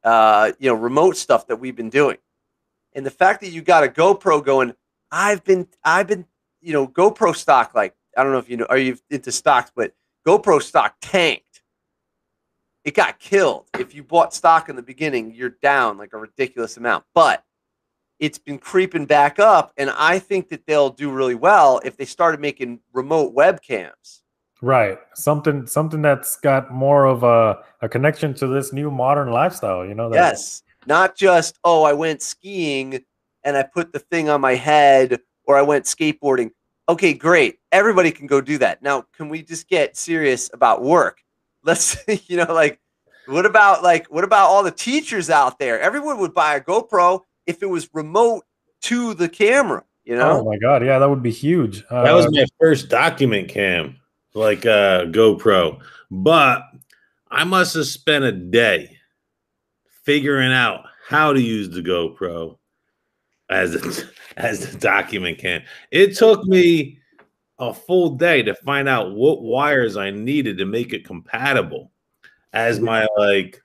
uh, you know remote stuff that we've been doing, and the fact that you got a GoPro going. I've been I've been you know GoPro stock like I don't know if you know are you into stocks, but GoPro stock tanked. It got killed. If you bought stock in the beginning, you're down like a ridiculous amount. But it's been creeping back up, and I think that they'll do really well if they started making remote webcams. Right. Something something that's got more of a, a connection to this new modern lifestyle, you know? that- Yes, not just oh, I went skiing and I put the thing on my head, or I went skateboarding. Okay, great. Everybody can go do that. Now, can we just get serious about work? let's you know like what about like what about all the teachers out there? Everyone would buy a GoPro if it was remote to the camera. You know? Oh my god, yeah, that would be huge. Uh, That was my first document cam, like uh, GoPro. But I must have spent a day figuring out how to use the GoPro as a, as the document cam. It took me a full day to find out what wires I needed to make it compatible as my like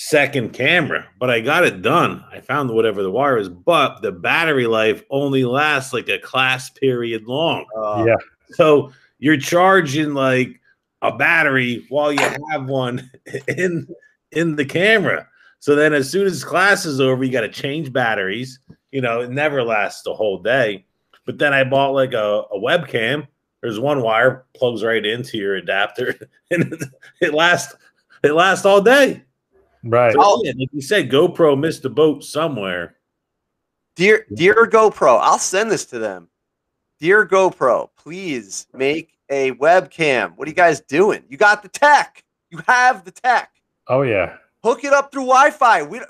second camera. But I got it done. I found whatever the wire is, but the battery life only lasts like a class period long. Uh, yeah, So you're charging like a battery while you have one in in the camera. So then as soon as class is over, you got to change batteries. You know, it never lasts the whole day. But then I bought like a, a webcam. There's one wire plugs right into your adapter, and it, it lasts it lasts all day. Right. So, yeah, like you said, GoPro missed the boat somewhere. Dear dear GoPro, I'll send this to them. Dear GoPro, please make a webcam. What are you guys doing? You got the tech. You have the tech. Oh yeah. Hook it up through Wi-Fi. We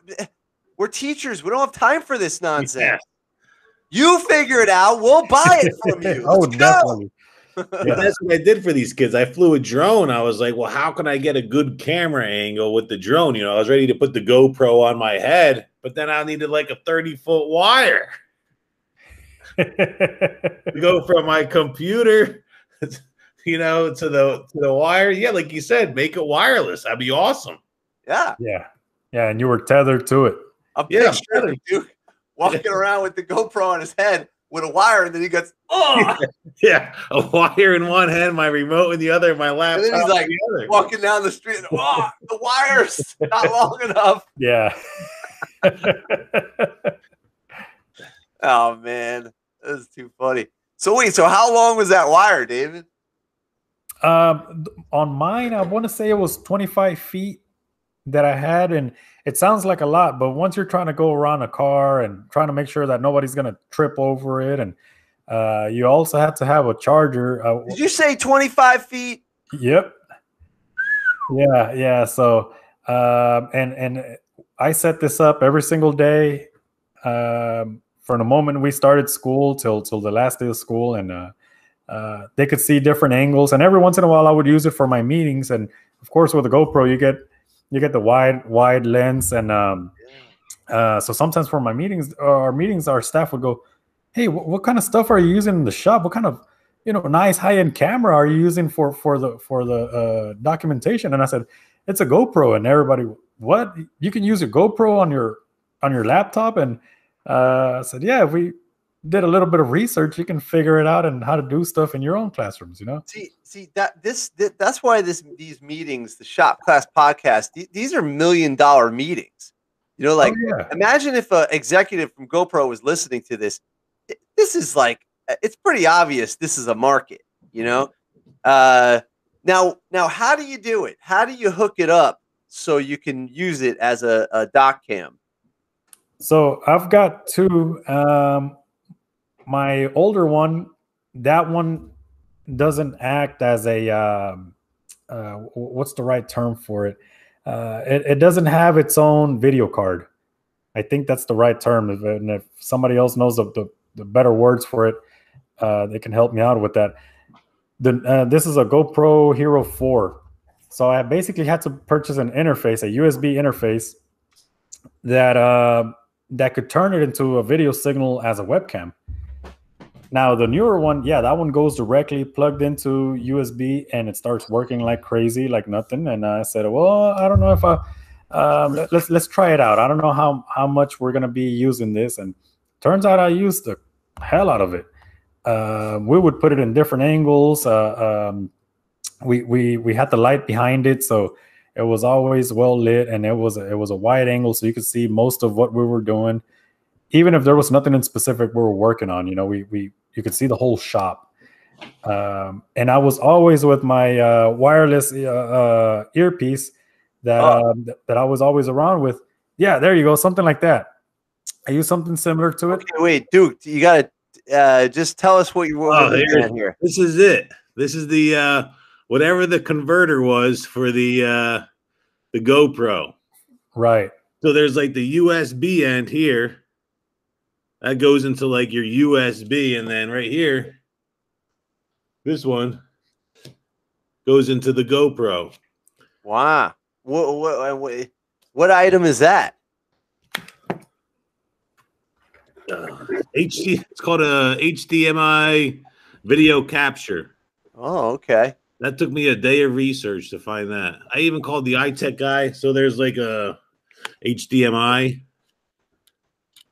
we're teachers. We don't have time for this nonsense. Yeah. You figure it out. We'll buy it from you. oh, Let's go. definitely. But Yeah. that's what I did for these kids. I flew a drone. I was like, well, how can I get a good camera angle with the drone? You know, I was ready to put the GoPro on my head, but then I needed like a 30 foot wire to go from my computer, you know, to the to the wire. Yeah, like you said, make it wireless. That'd be awesome. Yeah, yeah, yeah, and you were tethered to it. I'm Yeah, picturing Duke walking around with the GoPro on his head with a wire, and then he goes, "Oh!" Yeah, a wire in one hand, my remote in the other, my laptop. And then he's like, the walking down the street. And, oh, the wire's not long enough. Yeah. Oh man, that's too funny. So wait, so how long was that wire, David? Um, on mine, I want to say it was 25 feet that I had, and it sounds like a lot, but once you're trying to go around a car and trying to make sure that nobody's gonna trip over it, and uh, you also have to have a charger. Uh, Did you say 25 feet? Yep. Yeah, yeah. So, um, and and I set this up every single day um, from the moment we started school till till the last day of school, and uh, uh, they could see different angles. And every once in a while, I would use it for my meetings. And of course, with the GoPro, you get you get the wide wide lens, and um, uh, so sometimes for my meetings, our meetings, our staff would go, "Hey, wh- what kind of stuff are you using in the shop? What kind of you know nice high end camera are you using for for the for the uh, documentation?" And I said, "It's a GoPro." And everybody, what? You can use a GoPro on your on your laptop? And uh, I said, "Yeah, if we did a little bit of research, you can figure it out and how to do stuff in your own classrooms." You know? See, see that this, th- that's why this these meetings, the shop class podcast, th- these are million dollar meetings. You know, like oh, yeah. imagine if an executive from GoPro was listening to this. This is like uh, it's pretty obvious this is a market, you know. Uh, now, now, how do you do it? How do you hook it up so you can use it as a, a doc cam? So I've got two. Um, my older one, that one doesn't act as a um, uh, what's the right term for it? Uh, it? It doesn't have its own video card. I think that's the right term. And if somebody else knows the, the, the better words for it, uh, they can help me out with that. The, uh, this is a GoPro Hero 4. So I basically had to purchase an interface, a USB interface that uh, that could turn it into a video signal as a webcam. Now the newer one, yeah, that one goes directly plugged into USB and it starts working like crazy, like nothing. And I said, well, I don't know if I um, let, let's let's try it out. I don't know how how much we're gonna be using this, and turns out I used the hell out of it. Uh, we would put it in different angles. Uh, um, we we we had the light behind it, so it was always well lit, and it was it was a wide angle, so you could see most of what we were doing. Even if there was nothing in specific we were working on, you know, we we you could see the whole shop. Um, and I was always with my uh, wireless uh, uh, earpiece that Oh. um, that I was always around with. Yeah, there you go, something like that. I use something similar to it. Okay, wait, Duke, you gotta uh, just tell us what you what Oh, we're looking here- at here. This is it. This is the uh whatever the converter was for the uh the GoPro. Right. So there's like the USB end here. That goes into like your USB, and then right here, this one goes into the GoPro. Wow. What what what, what item is that? Uh, HD. It's called a HDMI video capture. Oh, okay. That took me a day of research to find that. I even called the iTech guy. So there's like a HDMI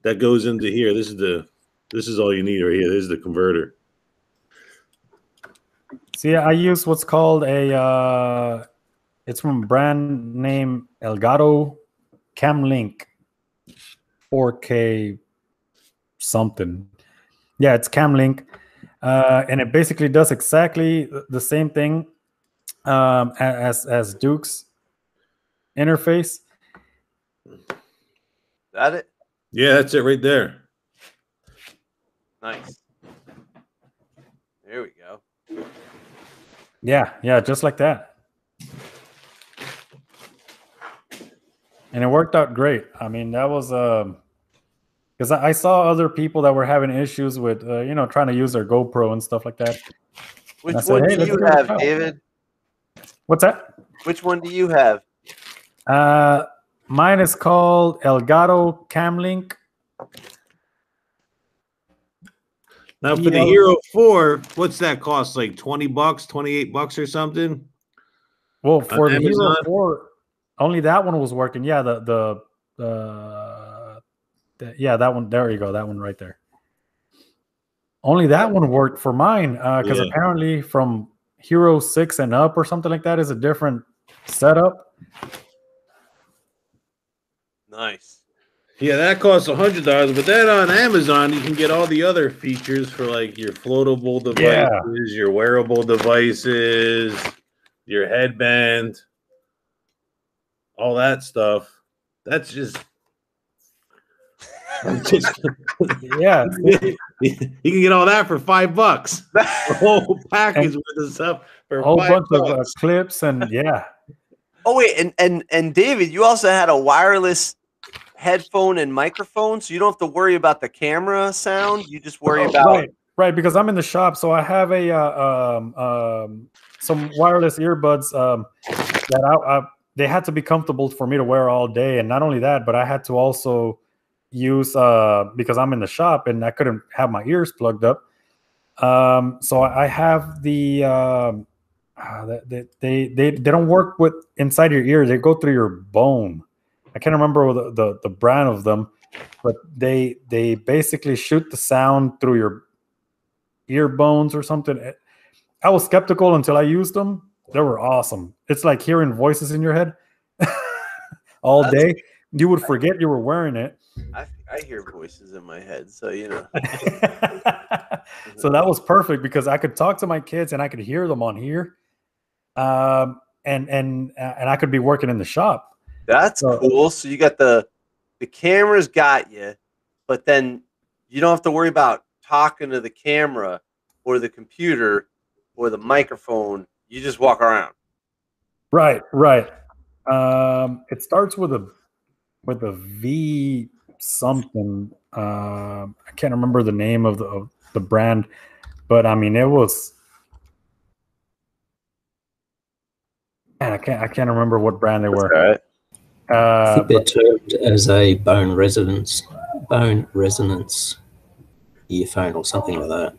that goes into here. This is the this is all you need right here. This is the converter. See, I use what's called a. Uh, it's from brand name Elgato Camlink 4K something. Yeah, it's Camlink, uh, and it basically does exactly the same thing um, as as Duke's interface. That it. Yeah, that's it right there. Nice. There we go. Yeah, yeah, just like that. And it worked out great. I mean, that was um because I, I saw other people that were having issues with uh, you know trying to use their GoPro and stuff like that. Which said, one "Hey, do you give it a have. David? What's that? Which one do you have? Uh, mine is called Elgato Camlink. Now for the Hero 4, what's that cost? Like 20 bucks, 28 bucks or something? Well, for the Hero Four, only that one was working. Yeah, the the the, the yeah that one. There you go. That one right there. Only that one worked for mine uh, because Yeah. apparently from Hero Six and up or something like that is a different setup. Nice. Yeah, that costs a hundred dollars, but then on Amazon you can get all the other features for like your floatable devices, your wearable devices, your headband, all that stuff. That's just, just Yeah, you can get all that for five bucks. The whole package with the stuff for a whole five bunch of uh, clips and yeah. Oh wait, and and and David, you also had a wireless headphone and microphone, so you don't have to worry about the camera sound. You just worry Oh, about right, right, because I'm in the shop, so I have a uh, um, um, some wireless earbuds um, that I, I they had to be comfortable for me to wear all day, and not only that, but I had to also use uh, because I'm in the shop and I couldn't have my ears plugged up. Um, so I have the um, uh, they, they they they don't work with inside your ear; they go through your bone. I can't remember the, the, the brand of them, but they they basically shoot the sound through your ear bones or something. Eh, I was skeptical until I used them. They were awesome. It's like hearing voices in your head all That's- day. You would forget you were wearing it. I, I hear voices in my head, so you know. so that was perfect because I could talk to my kids and I could hear them on here, um, and and and I could be working in the shop. That's So- cool. So you got the the cameras got you, but then you don't have to worry about talking to the camera or the computer or the microphone. You just walk around. Right, right. Um, it starts with a with a V something. Um, I can't remember the name of the of the brand, but I mean it was. Man, I can't I can't remember what brand they were. right. I Uh, think they're termed as a bone resonance, bone resonance earphone or something like that.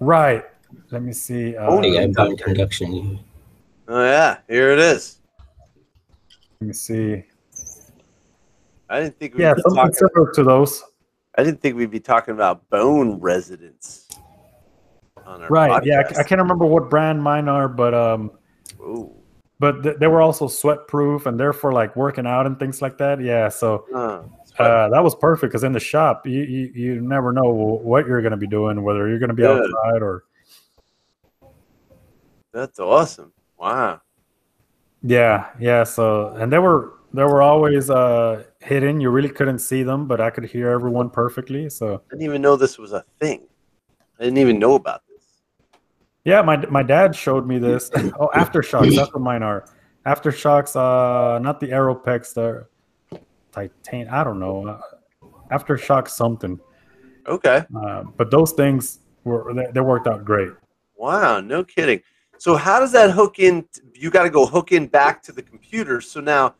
right. Let me see. Uh, Oh, Yeah, bone conduction. yeah. Oh yeah, here it is. Let me see. I didn't think we'd Yeah, be something talking. similar to those. I didn't think we'd be talking about bone residents. On our Right. Yeah, I. I can't remember what brand mine are, but um, Ooh. But th- they were also sweat proof and they're like working out and things like that. Yeah. So Huh. Uh, that was perfect because in the shop, you, you you never know what you're going to be doing, whether you're going to be Good. outside or That's awesome. Wow. yeah, yeah. So and they were they were always uh, hidden. You really couldn't see them, but I could hear everyone perfectly. So I didn't even know this was a thing. I didn't even know about this. Yeah, my my dad showed me this. oh, AfterShokz. That's what mine are. AfterShokz. Uh, not the Aeropex. The Titan. I don't know. Uh, aftershock something. Okay. Uh, but those things were they, they worked out great. Wow, no kidding. So how does that hook in? You got to go hook in back to the computer. So now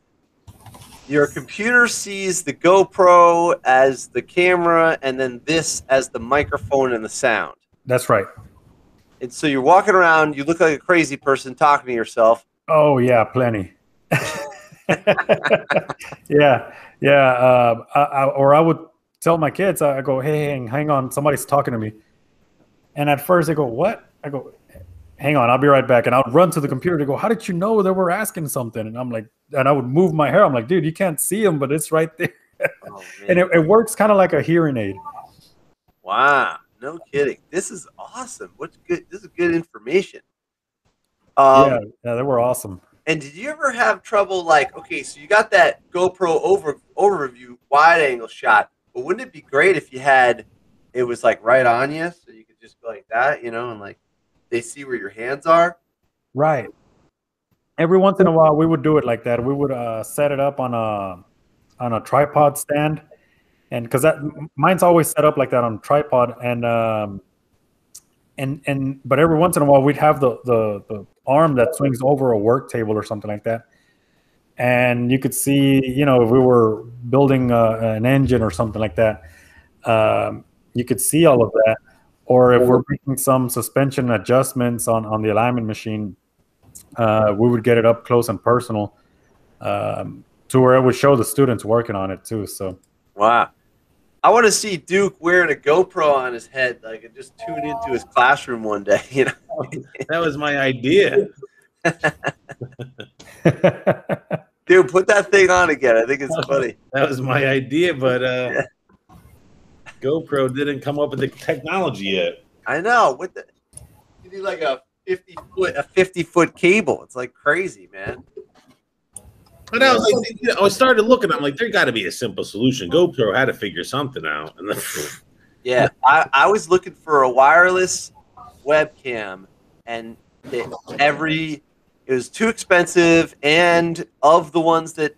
your computer sees the GoPro as the camera, and then this as the microphone and the sound. That's right. And so you're walking around. You look like a crazy person talking to yourself. Oh yeah, plenty. yeah, yeah. Uh, I, I, or I would tell my kids, I go, "Hey, hang, hang on, somebody's talking to me." And at first they go, "What?" I go, "Hang on, I'll be right back." And I'll run to the computer to go, "How did you know that we're asking something?" And I'm like, and I would move my hair. I'm like, "Dude, you can't see them, but it's right there." Oh, and it, it works kind of like a hearing aid. Wow, no kidding. This is awesome. What's good? This is good information. Um, yeah, yeah, they were awesome. And did you ever have trouble like okay, so you got that GoPro over overview wide angle shot, but wouldn't it be great if you had it was like right on you, so you could just go like that, you know, and like they see where your hands are? Right. Every once in a while, we would do it like that. We would uh, set it up on a on a tripod stand, and because that mine's always set up like that on tripod, and um, and and but every once in a while we'd have the the the arm that swings over a work table or something like that. And you could see you know if we were building a, an engine or something like that um, you could see all of that. Or if we're making some suspension adjustments on on the alignment machine uh, we would get it up close and personal um, to where it would show the students working on it too so. Wow I want to see Duke wearing a GoPro on his head, like, and just tune into his classroom one day. You know, that was my idea. Dude, put that thing on again. I think it's funny. That was my idea, but uh, yeah. GoPro didn't come up with the technology yet. I know. What the? You need like a fifty foot a fifty foot cable. It's like crazy, man. But I was like, you know, I started looking. I'm like, there got to be a simple solution. GoPro had to figure something out. And yeah, I, I was looking for a wireless webcam, and it, every it was too expensive. And of the ones that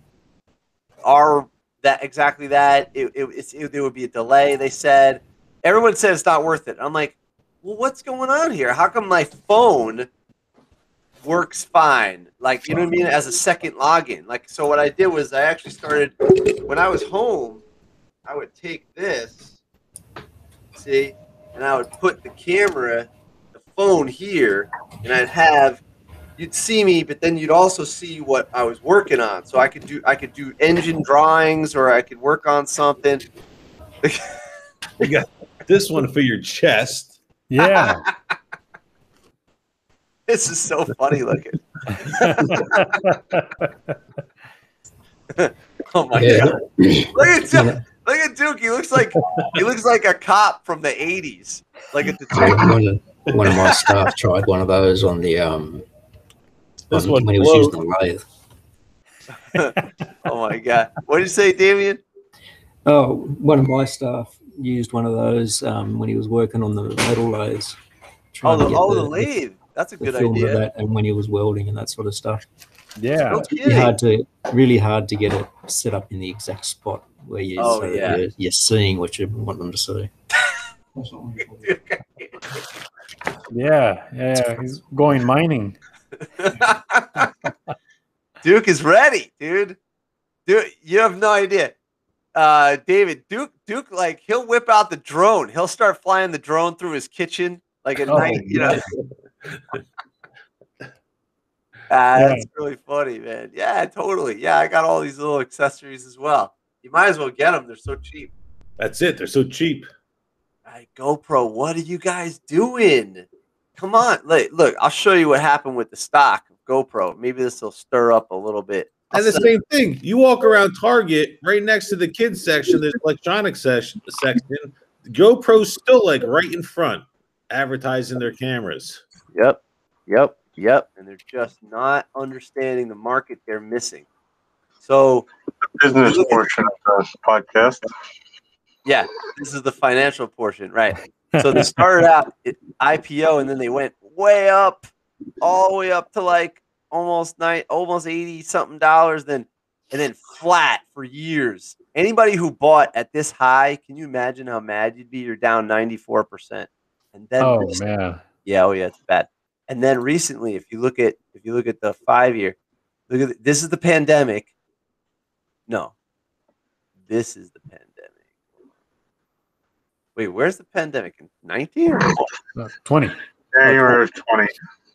are that exactly that, it, it, it, there would be a delay. They said everyone said it's not worth it. I'm like, well, what's going on here? How come my phone? Works fine. Like, you know what I mean? As a second login. Like, so what I did was I actually started, when I was home, I would take this, see, and I would put the camera, the phone here, and I'd have, you'd see me, but then you'd also see what I was working on. So I could do, I could do engine drawings or I could work on something. you got this one for your chest. Yeah. This is so funny looking. oh my yeah. god! Look at Duke. Look at Duke. He looks like he looks like a cop from the '80s. Like at the one, of, one of my staff tried one of those on the um on, when he was using the lathe. oh my god! What did you say, Damien? Oh, one of my staff used one of those um, when he was working on the metal lathes. Oh, the, oh, the, the lathe. That's a good idea. That and when he was welding and that sort of stuff. Yeah, it's really hard to really hard to get it set up in the exact spot where you oh, so yeah. you're, you're, seeing what you want them to see. yeah, yeah, he's going mining. Duke is ready, dude. Dude, you have no idea. Uh, David, Duke, Duke, like he'll whip out the drone. He'll start flying the drone through his kitchen, like at oh, night. You know, ah, that's really funny, man. Yeah, totally. Yeah, I got all these little accessories as well. You might as well get them. They're so cheap. That's it. They're so cheap. All right, GoPro, what are you guys doing? Come on. Look, look, I'll show you what happened with the stock of GoPro. Maybe this will stir up a little bit. And the same thing. You walk around Target right next to the kids section, there's electronics section section. GoPro's still like right in front, advertising their cameras. Yep. Yep. Yep. And they're just not understanding the market they're missing. So, the business portion of the podcast. Yeah, this is the financial portion, right? So they started out IPO and then they went way up, all the way up to like almost nine, almost eighty something dollars, then and then flat for years. Anybody who bought at this high, can you imagine how mad you'd be? You're down ninety four percent, and then Oh man. Yeah, oh yeah, it's bad. And then recently, if you look at if you look at the five year, look at the, this is the pandemic. No, this is the pandemic. Wait, where's the pandemic? In nineteen? Uh, Twenty. January of 20.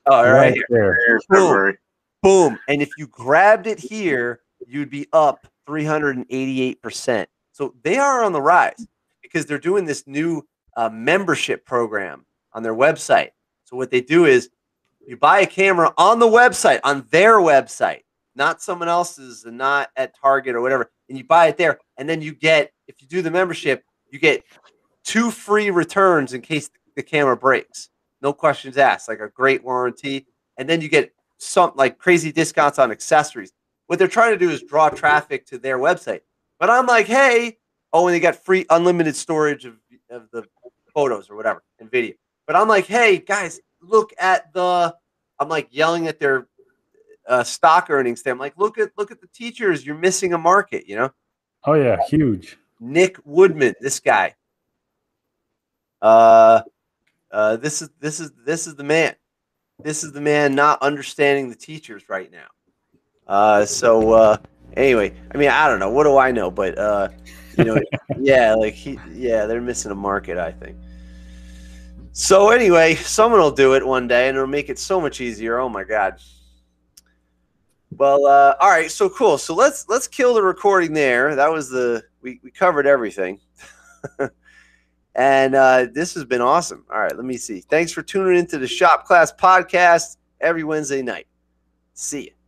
Oh, all right. Right there. January, February. Boom. And if you grabbed it here, you'd be up 388%. So they are on the rise because they're doing this new uh, membership program on their website. So what they do is you buy a camera on the website, on their website, not someone else's and not at Target or whatever. And you buy it there. And then you get, if you do the membership, you get two free returns in case the camera breaks. No questions asked, like a great warranty. And then you get some like crazy discounts on accessories. What they're trying to do is draw traffic to their website. But I'm like, hey, oh, and they got free unlimited storage of, of the photos or whatever and video. But I'm like, hey, guys, look at the. I'm like yelling at their uh, stock earnings. Thing. I'm like, look at look at the teachers. You're missing a market. You know, Oh yeah, huge. Nick Woodman, this guy. Uh, uh, this is this is this is the man. This is the man not understanding the teachers right now. Uh, so uh, anyway, I mean, I don't know. What do I know? But uh, you know, yeah, like he, yeah, they're missing a market. I think. So anyway, someone will do it one day, and it'll make it so much easier. Oh my god. Well, uh, all right, so cool. So let's let's kill the recording there. That was the we we covered everything. and uh, this has been awesome. All right, let me see. Thanks for tuning into the Shop Class Podcast every Wednesday night. See you.